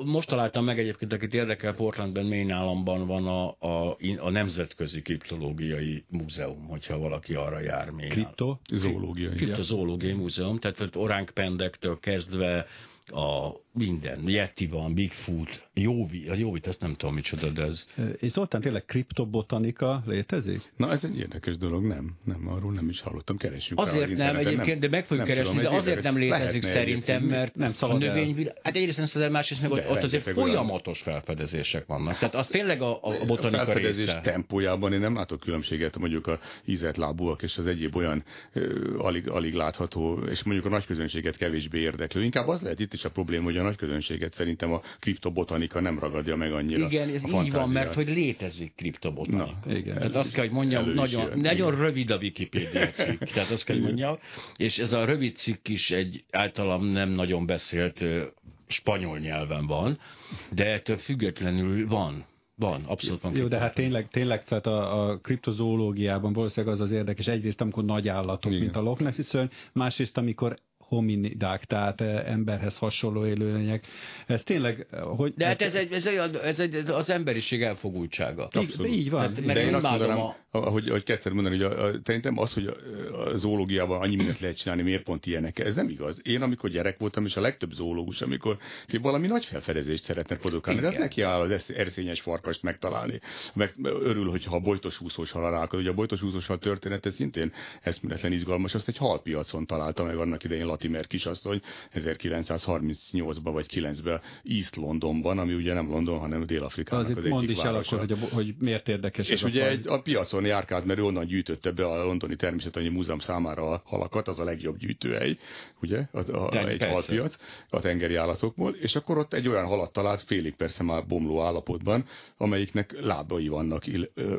Speaker 1: most találtam meg egyébként, akit érdekel, Portlandben, Maine államban van a, a, a Nemzetközi Kriptológiai Múzeum, hogyha valaki arra jár még.
Speaker 3: Kriptozoológiai.
Speaker 1: Kriptozoológiai Múzeum, tehát oránkpendektől kezdve a minden, Yeti van, Bigfoot, Jóvi, a Jóvit, ezt nem tudom micsoda, de ez...
Speaker 2: És Zoltán, tényleg kriptobotanika létezik?
Speaker 3: Na ez egy érdekes dolog, nem, nem, arról nem is hallottam, keresünk
Speaker 1: Azért rá nem, egyébként, nem, de meg fogjuk keresni, tudom, de azért nem létezik szerintem, mert nem szalad a növényvilág, hát egyrészt nem szalad másrészt meg ott, ott azért folyamatos felfedezések vannak. Tehát az tényleg a, a botanika a felfedezés része.
Speaker 3: tempójában én nem látok különbséget mondjuk a ízett lábúak és az egyéb olyan alig, alig látható, és mondjuk a nagy közönséget kevésbé érdeklő. Inkább az lehet itt is a probléma, hogy a nagy közönséget szerintem a kriptobotanika nem ragadja meg annyira.
Speaker 1: Igen, ez így van, mert hogy létezik kriptobotanika. Na, igen. Tehát azt kell, hogy mondjam, nagyon, jön, nagyon igen. rövid a Wikipédia cikk. Tehát azt kell, hogy mondjam, és ez a rövid cikk is egy általam nem nagyon beszélt spanyol nyelven van, de ettől függetlenül van van, abszolút van.
Speaker 2: Jó, de hát tényleg, tényleg tehát a, a kriptozoológiában valószínűleg az az érdekes, egyrészt amikor nagy állatok, Igen. mint a Loch Ness másrészt amikor hominidák, tehát eh, emberhez hasonló élőlények. Ez tényleg, eh, hogy...
Speaker 1: De hát ez, egy, ez, egy, ez egy, az emberiség elfogultsága.
Speaker 2: Abszolút. Így, így van. Tehát,
Speaker 3: mert De én azt mondanám, a... ahogy, ahogy kezdted mondani, hogy a, a, szerintem az, hogy a, a zoológiában annyi mindent lehet csinálni, miért pont ilyenek, ez nem igaz. Én, amikor gyerek voltam, és a legtöbb zoológus, amikor valami nagy felfedezést szeretne produkálni, tehát neki áll az erszényes farkast megtalálni. Meg örül, hogyha a bojtos úszós hal Ugye a bojtos úszós hal története szintén eszméletlen izgalmas, azt egy halpiacon találta meg annak idején Latimer kisasszony 1938-ban vagy 9-ben East Londonban, ami ugye nem London, hanem Dél-Afrikának az, az egyik is el akkor,
Speaker 2: hogy, hogy miért érdekes
Speaker 3: És ugye a, egy, a piacon járkált, mert ő onnan gyűjtötte be a londoni természetannyi múzeum számára a halakat, az a legjobb gyűjtőhely, ugye, a, a, a, egy halpiac a tengeri állatokból, és akkor ott egy olyan halat talált, félig persze már bomló állapotban, amelyiknek lábai vannak,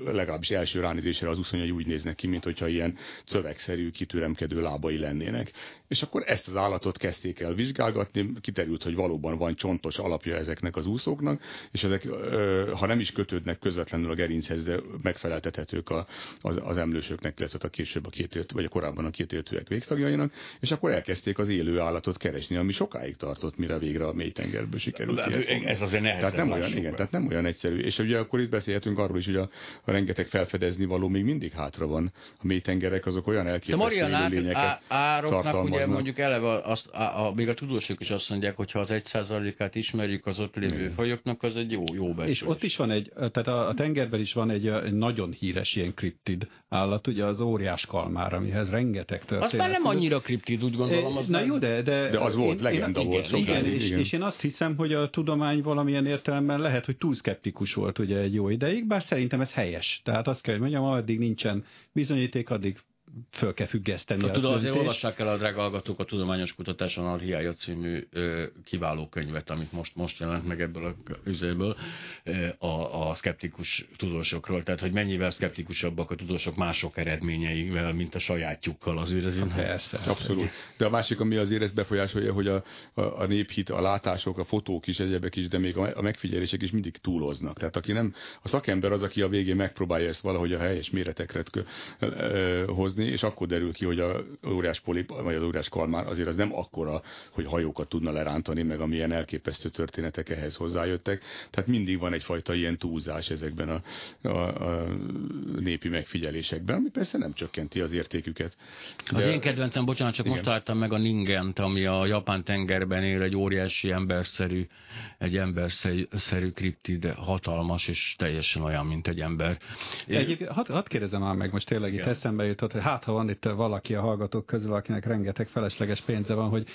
Speaker 3: legalábbis első ránézésre az uszonyai úgy néznek ki, mint hogyha ilyen szövegszerű, kitüremkedő lábai lennének. És akkor ezt az állatot kezdték el vizsgálgatni, kiterült, hogy valóban van csontos alapja ezeknek az úszóknak, és ezek, ha nem is kötődnek közvetlenül a gerinchez, de megfeleltethetők a, az, az emlősöknek, illetve a később a két élt, vagy a korábban a két éltőek végtagjainak, és akkor elkezdték az élő állatot keresni, ami sokáig tartott, mire végre a mélytengerből sikerült.
Speaker 1: Ez azért nehezen
Speaker 3: tehát nem olyan, igen, tehát nem olyan egyszerű. És ugye akkor itt beszélhetünk arról is, hogy a, a rengeteg felfedezni való még mindig hátra van. A mélytengerek azok olyan elképesztő lényeket tartalmaznak.
Speaker 1: Ugye mondjuk eleve azt, a, a, még a tudósok is azt mondják, hogy ha az egy százalékát ismerjük az ott lévő fajoknak, az egy jó, jó becslés.
Speaker 2: És ott is van egy, tehát a, a tengerben is van egy, egy nagyon híres ilyen kriptid állat, ugye az óriás kalmár, amihez rengeteg történet. Az
Speaker 1: már nem annyira kriptid, úgy gondolom.
Speaker 2: Az Na nem... jó, de, de...
Speaker 3: De az volt, én, legenda én, volt.
Speaker 2: Igen, igen, és, igen, és én azt hiszem, hogy a tudomány valamilyen értelemben lehet, hogy túl szkeptikus volt ugye egy jó ideig, bár szerintem ez helyes. Tehát azt kell, hogy mondjam, addig nincsen bizonyíték, addig föl kell függeszteni.
Speaker 1: Hát, tudom, azért olvassák el a drága hallgatók a Tudományos Kutatás Anarhiája című ö, kiváló könyvet, amit most, most jelent meg ebből a üzéből a, a szkeptikus tudósokról. Tehát, hogy mennyivel szkeptikusabbak a tudósok mások eredményeivel, mint a sajátjukkal. Azért ez
Speaker 3: Persze. Abszolút. De a másik, ami azért ezt befolyásolja, hogy a, a, a néphit, a látások, a fotók is, egyebek is, de még a, a megfigyelések is mindig túloznak. Tehát aki nem, a szakember az, aki a végén megpróbálja ezt valahogy a helyes méretekre hozni, és akkor derül ki, hogy a óriás polip, vagy az óriás kalmár azért az nem akkora, hogy hajókat tudna lerántani, meg amilyen elképesztő történetek ehhez hozzájöttek. Tehát mindig van egyfajta ilyen túlzás ezekben a, a, a népi megfigyelésekben, ami persze nem csökkenti az értéküket.
Speaker 1: De... Az én kedvencem, bocsánat, csak Igen. most találtam meg a Ningent, ami a Japán tengerben él, egy óriási emberszerű, egy emberszerű kriptid, hatalmas és teljesen olyan, mint egy ember.
Speaker 2: Egyébként hadd had kérdezem már meg, most tényleg itt eszembe jutott, hogy hát ha van itt valaki a hallgatók közül, akinek rengeteg felesleges pénze van, hogy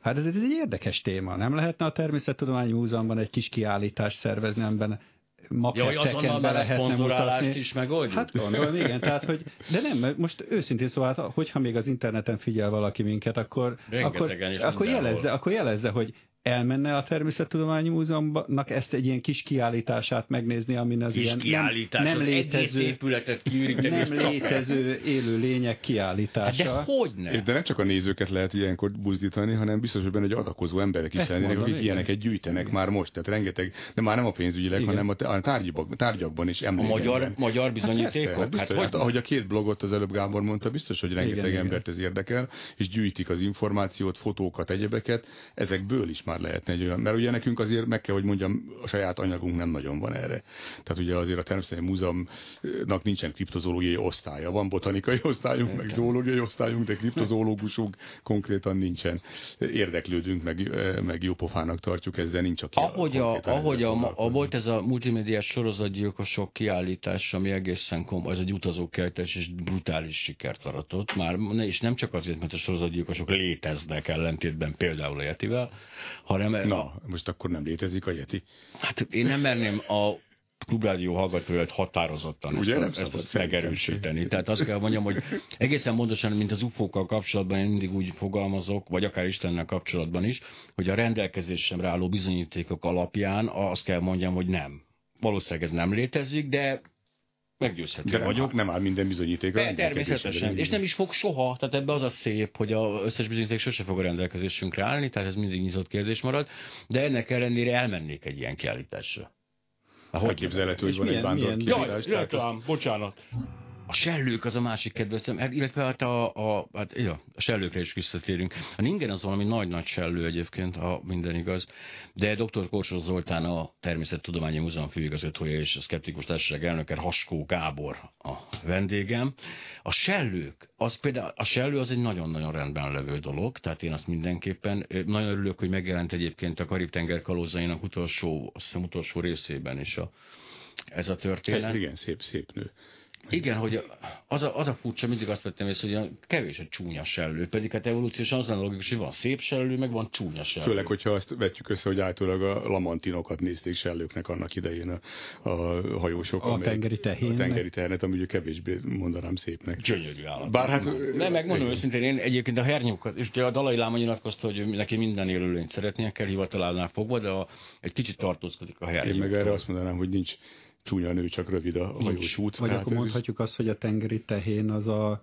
Speaker 2: hát ez egy érdekes téma. Nem lehetne a Természettudományi Múzeumban egy kis kiállítást szervezni, amiben
Speaker 1: maketteken be lehetne mutatni. is megoldjuk?
Speaker 2: Hát gondolom, igen, tehát, hogy, de nem, most őszintén szóval, hát, hogyha még az interneten figyel valaki minket, akkor, akkor, akkor, jelezze, akkor jelezze, hogy elmenne a Természettudományi Múzeumnak ezt egy ilyen kis kiállítását megnézni, amin az
Speaker 1: kis
Speaker 2: ilyen
Speaker 1: kiállítás, nem, nem az létező, épületet
Speaker 2: nem létező élő lények kiállítása.
Speaker 1: Hát de hogy ne?
Speaker 3: De nem csak a nézőket lehet ilyenkor buzdítani, hanem biztos, hogy benne egy adakozó emberek is lennének, akik igen. ilyeneket gyűjtenek igen. már most. Tehát rengeteg, de már nem a pénzügyileg, igen. hanem a tárgyakban, tárgyakban is
Speaker 1: emlékeznek. A magyar, magyar bizonyítékok? Hát,
Speaker 3: hát hát, hát, ahogy a két blogot az előbb Gábor mondta, biztos, hogy rengeteg igen, embert ez érdekel, és gyűjtik az információt, fotókat, egyebeket. Ezekből is már lehetne egy olyan, mert ugye nekünk azért meg kell, hogy mondjam, a saját anyagunk nem nagyon van erre. Tehát ugye azért a Természeti Múzeumnak nincsen kriptozoológiai osztálya. Van botanikai osztályunk, meg zoológiai osztályunk, de kriptozoológusunk konkrétan nincsen. Érdeklődünk, meg, meg jópofának tartjuk ezt, de nincs aki
Speaker 1: Ahogy, a, a ahogy a, a, volt ez a multimédiás sorozatgyilkosok kiállítás, ami egészen komoly, ez egy utazókeltes és brutális sikert aratott. Már, és nem csak azért, mert a sorozatgyilkosok léteznek ellentétben például a hanem
Speaker 3: Na, most akkor nem létezik a Yeti?
Speaker 1: Hát én nem merném a klubrádió hallgatóját határozottan
Speaker 3: Ugye,
Speaker 1: ezt, a, ezt, ezt megerősíteni. Tehát azt kell mondjam, hogy egészen pontosan, mint az UFO-kkal kapcsolatban én mindig úgy fogalmazok, vagy akár Istennel kapcsolatban is, hogy a rendelkezésemre álló bizonyítékok alapján azt kell mondjam, hogy nem. Valószínűleg ez nem létezik, de meggyőzhető
Speaker 3: De
Speaker 1: vagyok.
Speaker 3: Nem áll minden bizonyíték.
Speaker 1: De, természetesen. És nem is fog soha. Tehát ebbe az a szép, hogy az összes bizonyíték sose fog a rendelkezésünkre állni, tehát ez mindig nyitott kérdés marad. De ennek ellenére elmennék egy ilyen kiállításra.
Speaker 3: Hogy képzelhető, hogy van egy vándor kiállítás?
Speaker 1: Jaj, bocsánat. A sellők az a másik kedvencem, hát, illetve hát a, a, hát, ja, a sellőkre is visszatérünk. A ningen az valami nagy-nagy sellő egyébként, ha minden igaz, de dr. Korsó Zoltán a Természettudományi Múzeum főigazgatója és a Szkeptikus Társaság elnöke Haskó Gábor a vendégem. A sellők, az például, a sellő az egy nagyon-nagyon rendben levő dolog, tehát én azt mindenképpen, nagyon örülök, hogy megjelent egyébként a Karib-tenger kalózainak utolsó, azt hiszem utolsó részében is a, ez a történet.
Speaker 3: Igen, szép, szép nő.
Speaker 1: Igen, hogy az a, az a furcsa, mindig azt vettem észre, hogy kevés a csúnya sellő, pedig hát evolúciósan az lenne logikus, hogy van szép sellő, meg van csúnya sellő.
Speaker 3: Főleg, hogyha azt vetjük össze, hogy általában a lamantinokat nézték sellőknek annak idején a, a hajósok.
Speaker 2: A tengeri tehén.
Speaker 3: A tengeri tehenet, ami ugye kevésbé mondanám szépnek.
Speaker 1: Gyönyörű állat.
Speaker 3: Bár hát...
Speaker 1: Nem, megmondom őszintén, én egyébként a hernyókat, és ugye a Dalai Láma nyilatkozta, hogy neki minden élőlényt szeretnie kell hivatalánál fogva, de a, egy kicsit tartózkodik a hernyókkal.
Speaker 3: Én meg erre azt mondanám, hogy nincs csúnya nő, csak rövid a hajós út.
Speaker 2: Vagy akkor mondhatjuk azt, hogy a tengeri tehén az a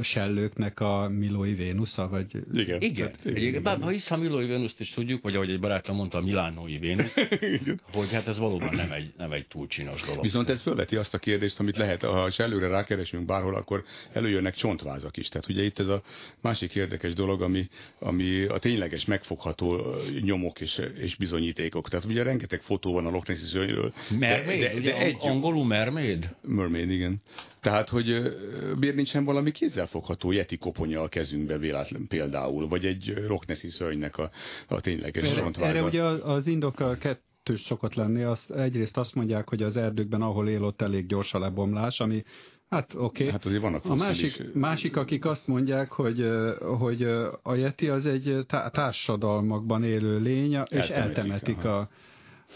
Speaker 2: sellőknek a Milói Vénusza, vagy...
Speaker 1: Igen. Igen. Hát, igen, igen. Bár, ha hisz a Milói Vénuszt is tudjuk, vagy ahogy egy barátom mondta, a Milánói Vénusz, hogy hát ez valóban nem egy, nem egy túl csinos dolog.
Speaker 3: Viszont ez fölveti azt a kérdést, amit lehet, ha sellőre rákeresünk bárhol, akkor előjönnek csontvázak is. Tehát ugye itt ez a másik érdekes dolog, ami, ami a tényleges megfogható nyomok és, és bizonyítékok. Tehát ugye rengeteg fotó van a Loch Nessi.
Speaker 1: Mermaid? De, de, de egy, angolul mermaid?
Speaker 3: Mermaid, igen. Tehát, hogy miért nincsen valami kézzelfogható yeti koponya a kezünkbe véletlen például, vagy egy Rocknessi szörnynek a, a tényleges
Speaker 2: erre, erre ugye az indok kettős szokott lenni. Azt, egyrészt azt mondják, hogy az erdőkben, ahol él, ott elég gyors a lebomlás, ami Hát oké. Okay.
Speaker 3: Hát azért vannak
Speaker 2: a másik, másik, akik azt mondják, hogy, hogy a Yeti az egy társadalmakban élő lény, és eltemetik, eltemetik a,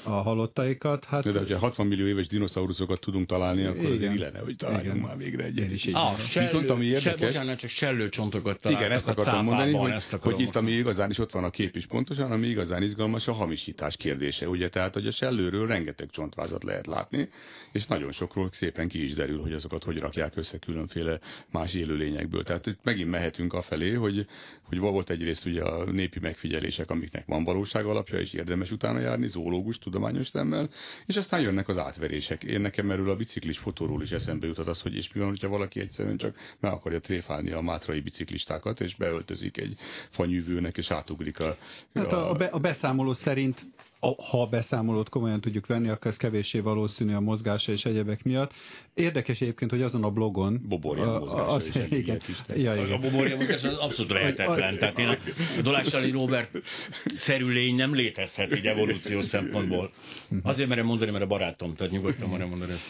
Speaker 2: a halottaikat.
Speaker 3: Hát... De, de hogyha 60 millió éves dinoszauruszokat tudunk találni, akkor igen. azért illene, hogy találjunk igen. már végre egyet.
Speaker 1: Is ah, sellő, Viszont ami érdekes... Se, bocsánat, csak sellőcsontokat
Speaker 3: találnak Igen, ezt akartam mondani, hogy, hogy itt ami igazán is ott van a kép is pontosan, ami igazán izgalmas a hamisítás kérdése. Ugye, tehát, hogy a sellőről rengeteg csontvázat lehet látni, és nagyon sokról szépen ki is derül, hogy azokat hogy rakják össze különféle más élőlényekből. Tehát itt megint mehetünk afelé, hogy, hogy volt egyrészt ugye a népi megfigyelések, amiknek van valóság alapja, és érdemes utána járni, zoológus, tudományos szemmel, és aztán jönnek az átverések. Én nekem erről a biciklis fotóról is eszembe jutott az, hogy és mi van, hogyha valaki egyszerűen csak meg akarja tréfálni a mátrai biciklistákat, és beöltözik egy fanyűvőnek, és átugrik a...
Speaker 2: Hát a, a, be, a beszámoló szerint ha a beszámolót komolyan tudjuk venni, akkor ez kevéssé valószínű a mozgása és egyebek miatt. Érdekes egyébként, hogy azon a blogon...
Speaker 3: Boborja mozgása az,
Speaker 2: is igen, ja, igen.
Speaker 1: A boborja mozgása az abszolút lehetetlen. Tehát én a, a Dolássali Robert szerülény nem létezhet így evolúciós szempontból. Azért merem mondani, mert a barátom, tehát nyugodtan merem mondani ezt.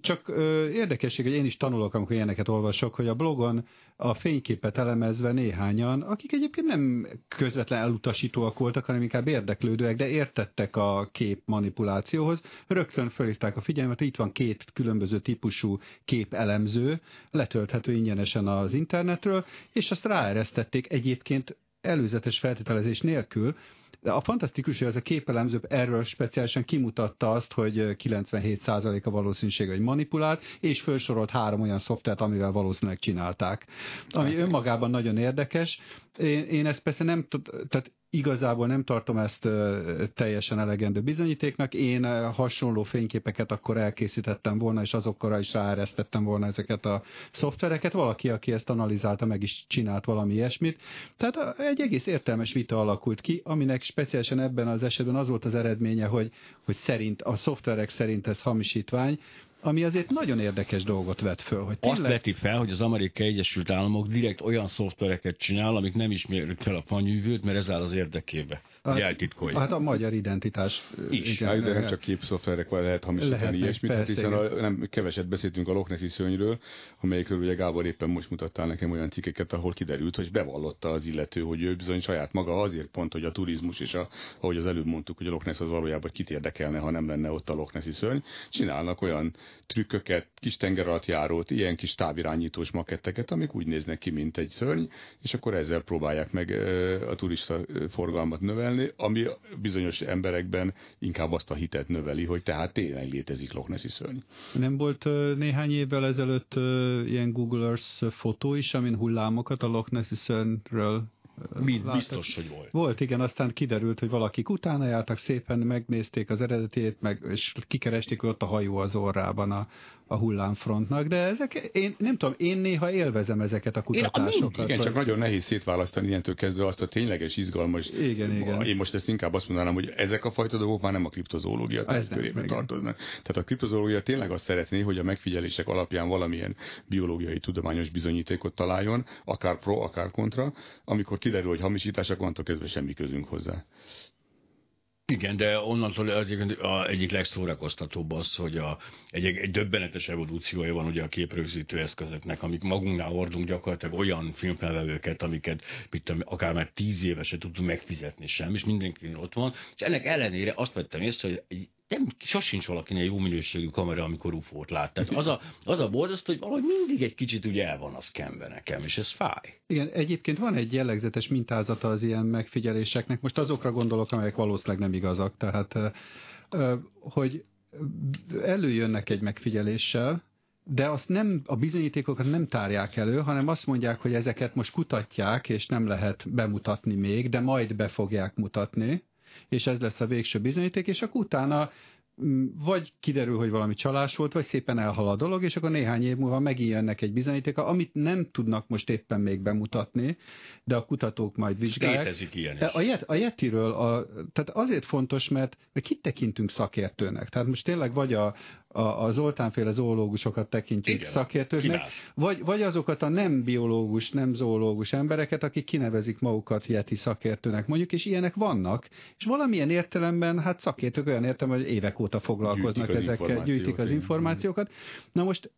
Speaker 2: Csak érdekesség, hogy én is tanulok, amikor ilyeneket olvasok, hogy a blogon a fényképet elemezve néhányan, akik egyébként nem közvetlen elutasítóak voltak, hanem inkább érdeklődőek, de értettek a kép manipulációhoz, rögtön felhívták a figyelmet, itt van két különböző típusú képelemző, letölthető ingyenesen az internetről, és azt ráeresztették egyébként előzetes feltételezés nélkül, de a fantasztikus, hogy ez a képelemző erről speciálisan kimutatta azt, hogy 97% a valószínűség, hogy manipulált, és felsorolt három olyan szoftvert, amivel valószínűleg csinálták. Ami önmagában nagyon érdekes. Én, én ezt persze nem tud, tehát igazából nem tartom ezt teljesen elegendő bizonyítéknak. Én hasonló fényképeket akkor elkészítettem volna, és azokkal is ráeresztettem volna ezeket a szoftvereket. Valaki, aki ezt analizálta, meg is csinált valami ilyesmit. Tehát egy egész értelmes vita alakult ki, aminek speciálisan ebben az esetben az volt az eredménye, hogy, hogy szerint a szoftverek szerint ez hamisítvány, ami azért nagyon érdekes dolgot vet föl. Hogy
Speaker 1: tényleg... Azt veti fel, hogy az Amerikai Egyesült Államok direkt olyan szoftvereket csinál, amik nem ismerik fel a fanyűvőt, mert ez áll az érdekébe, hát, hogy eltitkolja.
Speaker 2: Hát a magyar identitás
Speaker 3: is. Igen, hát, de nem csak képszoftverek lehet hamisítani ilyesmit, hát hiszen a, nem, keveset beszéltünk a Loch Nessi szőnyről, amelyikről ugye Gábor éppen most mutattál nekem olyan cikkeket, ahol kiderült, hogy bevallotta az illető, hogy ő bizony saját maga azért pont, hogy a turizmus és a, ahogy az előbb mondtuk, hogy a Loch Ness az valójában kit érdekelne, ha nem lenne ott a Loch Nessi szörny, csinálnak olyan trükköket, kis járót, ilyen kis távirányítós maketteket, amik úgy néznek ki, mint egy szörny, és akkor ezzel próbálják meg a turista forgalmat növelni, ami bizonyos emberekben inkább azt a hitet növeli, hogy tehát tényleg létezik Loch Nessi szörny.
Speaker 2: Nem volt néhány évvel ezelőtt ilyen Google Earth fotó is, amin hullámokat a Loch Nessi szörnyről
Speaker 1: Mind, biztos, hogy volt.
Speaker 2: Volt, igen, aztán kiderült, hogy valakik utána jártak, szépen megnézték az eredetét, meg, és kikeresték, hogy ott a hajó az orrában a, a hullámfrontnak, de ezek, én nem tudom, én néha élvezem ezeket a kutatásokat.
Speaker 3: Én, igen, vagy... csak nagyon nehéz szétválasztani ilyentől kezdve azt a tényleges, izgalmas.
Speaker 2: Igen, igen.
Speaker 3: Én most ezt inkább azt mondanám, hogy ezek a fajta dolgok már nem a kriptozoológia körébe tartoznak. Tehát a kriptozoológia tényleg azt szeretné, hogy a megfigyelések alapján valamilyen biológiai tudományos bizonyítékot találjon, akár pro, akár kontra, amikor kiderül, hogy hamisítás, akkor kezdve semmi közünk hozzá.
Speaker 1: Igen, de onnantól az egyik legszórakoztatóbb az, hogy a, egy, egy döbbenetes evolúciója van ugye a képrögzítő eszközöknek, amik magunknál hordunk gyakorlatilag olyan filmfelvevőket, amiket mit tudom, akár már tíz éve se tudtunk megfizetni sem, és mindenki ott van, és ennek ellenére azt vettem észre, hogy egy nem, sosincs valakinek jó minőségű kamera, amikor ufót lát. Tehát az a, az a borzasztó, hogy valahogy mindig egy kicsit ugye el van az kembe nekem, és ez fáj.
Speaker 2: Igen, egyébként van egy jellegzetes mintázata az ilyen megfigyeléseknek. Most azokra gondolok, amelyek valószínűleg nem igazak. Tehát, hogy előjönnek egy megfigyeléssel, de azt nem, a bizonyítékokat nem tárják elő, hanem azt mondják, hogy ezeket most kutatják, és nem lehet bemutatni még, de majd be fogják mutatni és ez lesz a végső bizonyíték, és akkor utána mm, vagy kiderül, hogy valami csalás volt, vagy szépen elhal a dolog, és akkor néhány év múlva megint jönnek egy bizonyítéka, amit nem tudnak most éppen még bemutatni, de a kutatók majd vizsgálják.
Speaker 1: Létezik ilyen is.
Speaker 2: A, Yet, a Yetiről, a, tehát azért fontos, mert kit tekintünk szakértőnek? Tehát most tényleg vagy a, a, a Zoltánféle zoológusokat tekintjük Igen, szakértőknek, vagy, vagy azokat a nem biológus, nem zoológus embereket, akik kinevezik magukat Yeti szakértőnek mondjuk, és ilyenek vannak, és valamilyen értelemben, hát szakértők olyan értem, hogy évek óta foglalkoznak gyűjtik ezekkel, gyűjtik az információkat. Na most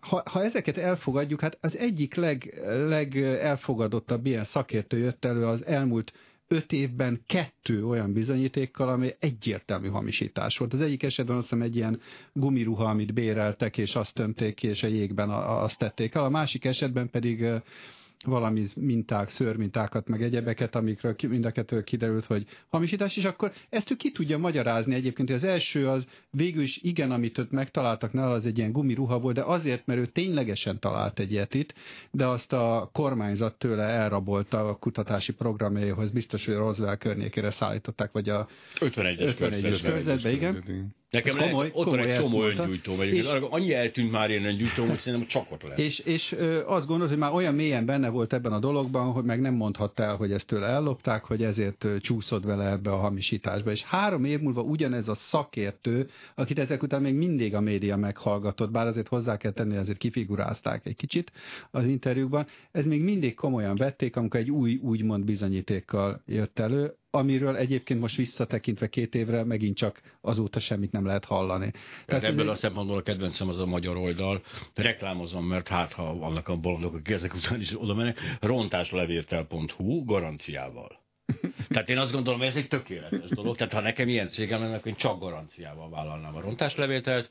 Speaker 2: ha, ha ezeket elfogadjuk, hát az egyik leg, legelfogadottabb ilyen szakértő jött elő az elmúlt öt évben kettő olyan bizonyítékkal, ami egyértelmű hamisítás volt. Az egyik esetben azt hiszem egy ilyen gumiruha, amit béreltek, és azt tömték ki, és a jégben azt tették el. A másik esetben pedig valami minták, szőrmintákat, meg egyebeket, amikről mind a kettő kiderült, hogy hamisítás, és akkor ezt ő ki tudja magyarázni egyébként, hogy az első az végül is igen, amit ott megtaláltak nála, az egy ilyen gumiruha volt, de azért, mert ő ténylegesen talált egy ilyet itt, de azt a kormányzat tőle elrabolta a kutatási programjaihoz, biztos, hogy Roswell környékére szállították, vagy a
Speaker 1: 51-es,
Speaker 2: 51-es körzetbe, igen.
Speaker 1: Nekem le, komoly, ott van egy csomó öngyújtó, és, annyi eltűnt már ilyen öngyújtó, hogy szerintem csak ott lehet.
Speaker 2: És, és ö, azt gondolod, hogy már olyan mélyen benne volt ebben a dologban, hogy meg nem mondhatta el, hogy ezt tőle ellopták, hogy ezért csúszott vele ebbe a hamisításba. És három év múlva ugyanez a szakértő, akit ezek után még mindig a média meghallgatott, bár azért hozzá kell tenni, azért kifigurázták egy kicsit az interjúkban, ez még mindig komolyan vették, amikor egy új, úgymond bizonyítékkal jött elő, amiről egyébként most visszatekintve két évre megint csak azóta semmit nem lehet hallani.
Speaker 1: Tehát ebből egy... a szempontból a kedvencem az a magyar oldal, reklámozom, mert hát ha vannak a bolondok, akik ezek után is oda mennek, rontáslevértel.hu garanciával. Tehát én azt gondolom, hogy ez egy tökéletes dolog. Tehát ha nekem ilyen cégem lenne, akkor én csak garanciával vállalnám a rontáslevételt.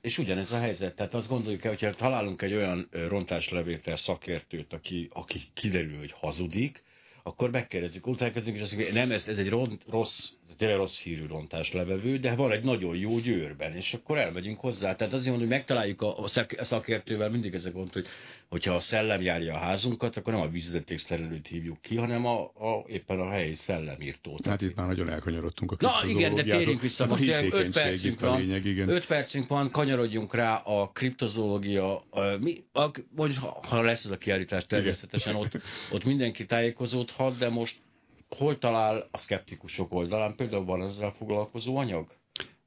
Speaker 1: És ugyanez a helyzet. Tehát azt gondoljuk el, hogyha találunk egy olyan rontáslevétel szakértőt, aki, aki kiderül, hogy hazudik, akkor megkérdezzük, utálkozunk, és azt mondjuk, nem, ez, ez egy rossz tényleg rossz hírű rontás levevő, de van egy nagyon jó győrben, és akkor elmegyünk hozzá. Tehát azért mondom, hogy megtaláljuk a, a szakértővel mindig ez a gond, hogy hogyha a szellem járja a házunkat, akkor nem a vízvezeték szerelőt hívjuk ki, hanem a, a, éppen a helyi szellemírtót.
Speaker 3: Hát itt már nagyon elkanyarodtunk a
Speaker 1: Na igen, de térjünk vissza, most 5 percünk van, lényeg, igen. 5 percünk van, kanyarodjunk rá a kriptozológia, a, mi, a, vagy ha, lesz ez a kiállítás, természetesen ott, ott mindenki tájékozódhat, de most hol talál a szkeptikusok oldalán? Például van ezzel foglalkozó anyag?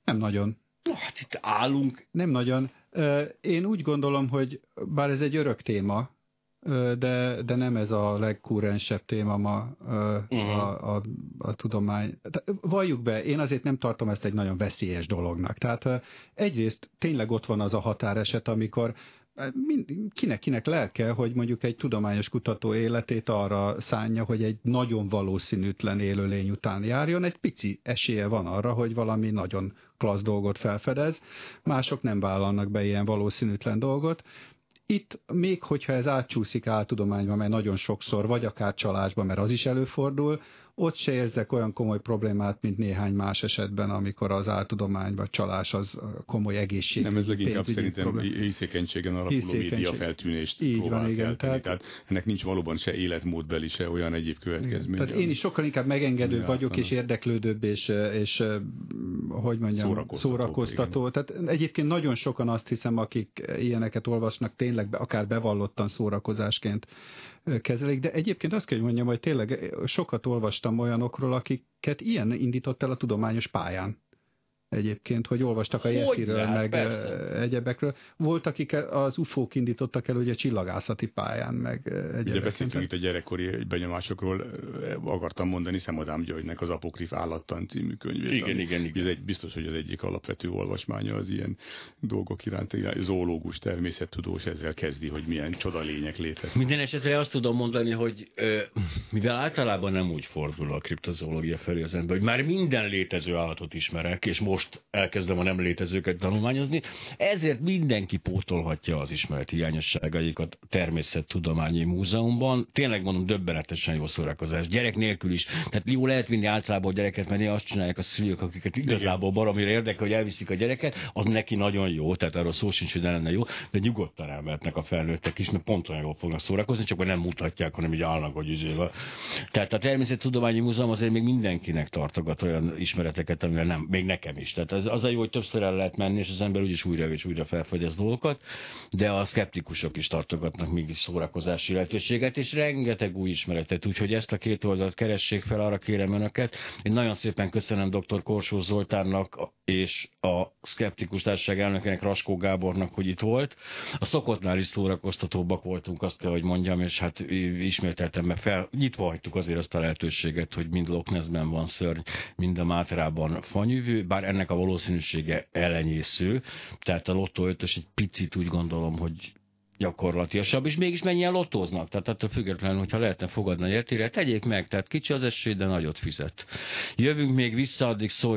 Speaker 2: Nem nagyon.
Speaker 1: Na, hát itt állunk.
Speaker 2: Nem nagyon. Én úgy gondolom, hogy bár ez egy örök téma, de, de nem ez a legkúrensebb téma ma uh-huh. a, a, a tudomány. Valljuk be, én azért nem tartom ezt egy nagyon veszélyes dolognak. Tehát egyrészt tényleg ott van az a határeset, amikor kinek-kinek lelke, hogy mondjuk egy tudományos kutató életét arra szánja, hogy egy nagyon valószínűtlen élőlény után járjon, egy pici esélye van arra, hogy valami nagyon klassz dolgot felfedez, mások nem vállalnak be ilyen valószínűtlen dolgot, itt még hogyha ez átcsúszik áltudományba, mert nagyon sokszor, vagy akár csalásba, mert az is előfordul, ott se érzek olyan komoly problémát, mint néhány más esetben, amikor az áltudomány vagy csalás az komoly egészség.
Speaker 3: Nem, ez leginkább szerintem hiszékenységen alapuló média feltűnést Így próbál van, igen, tehát, tehát, ennek nincs valóban se életmódbeli, se olyan egyéb következmény.
Speaker 2: Tehát én is sokkal inkább megengedő vagyok, és érdeklődőbb, és, és hogy mondjam, szórakoztató. szórakoztató. Tehát egyébként nagyon sokan azt hiszem, akik ilyeneket olvasnak, tényleg akár bevallottan szórakozásként kezelik, de egyébként azt kell, hogy mondjam, hogy tényleg sokat olvastam olyanokról, akiket ilyen indított el a tudományos pályán egyébként, hogy olvastak a Yetiről, meg persze. egyebekről. Volt, akik az UFO-k indítottak el ugye csillagászati pályán, meg egyebek.
Speaker 3: Ugye beszéltünk itt a gyerekkori benyomásokról, akartam mondani Szemadám Györgynek az Apokrif állattan című könyvét.
Speaker 1: Igen, ami, igen, igen.
Speaker 3: Ez egy, biztos, hogy az egyik alapvető olvasmánya az ilyen dolgok iránt. Zoológus, természettudós ezzel kezdi, hogy milyen csodalények léteznek.
Speaker 1: Minden esetre azt tudom mondani, hogy mivel általában nem úgy fordul a kriptozoológia felé az ember, hogy már minden létező állatot ismerek, és most most elkezdem a nem létezőket tanulmányozni, ezért mindenki pótolhatja az ismeret hiányosságaikat a Természettudományi Múzeumban. Tényleg mondom, döbbenetesen jó szórakozás. Gyerek nélkül is. Tehát jó lehet vinni álcából gyereket, mert azt csinálják a szülők, akiket igazából baromira érdekel, hogy elviszik a gyereket, az neki nagyon jó, tehát arról szó sincs, hogy lenne jó, de nyugodtan elmehetnek a felnőttek is, mert pont olyan jól fognak szórakozni, csak nem mutatják, hanem így állnak, hogy izével. Tehát a Természettudományi Múzeum azért még mindenkinek tartogat olyan ismereteket, amivel nem, még nekem is is. Tehát az, az a jó, hogy többször el lehet menni, és az ember úgyis újra és újra felfogyaszt dolgokat, de a szkeptikusok is tartogatnak mégis szórakozási lehetőséget, és rengeteg új ismeretet, úgyhogy ezt a két oldalt keressék fel, arra kérem önöket. Én nagyon szépen köszönöm dr. Korsó Zoltánnak és a Szkeptikus Társaság elnökének Raskó Gábornak, hogy itt volt. A szokottnál is szórakoztatóbbak voltunk, azt kell, hogy mondjam, és hát ismételtem, mert fel, nyitva hagytuk azért azt a lehetőséget, hogy mind Loch van szörny, mind a Mátrában fanyűvő, bár ennek a valószínűsége elenyésző, tehát a Lotto 5 egy picit úgy gondolom, hogy gyakorlatilasabb, és mégis mennyien lotóznak. Tehát attól függetlenül, hogyha lehetne fogadni a értére, tegyék meg, tehát kicsi az esély, de nagyot fizet. Jövünk még vissza, addig szólj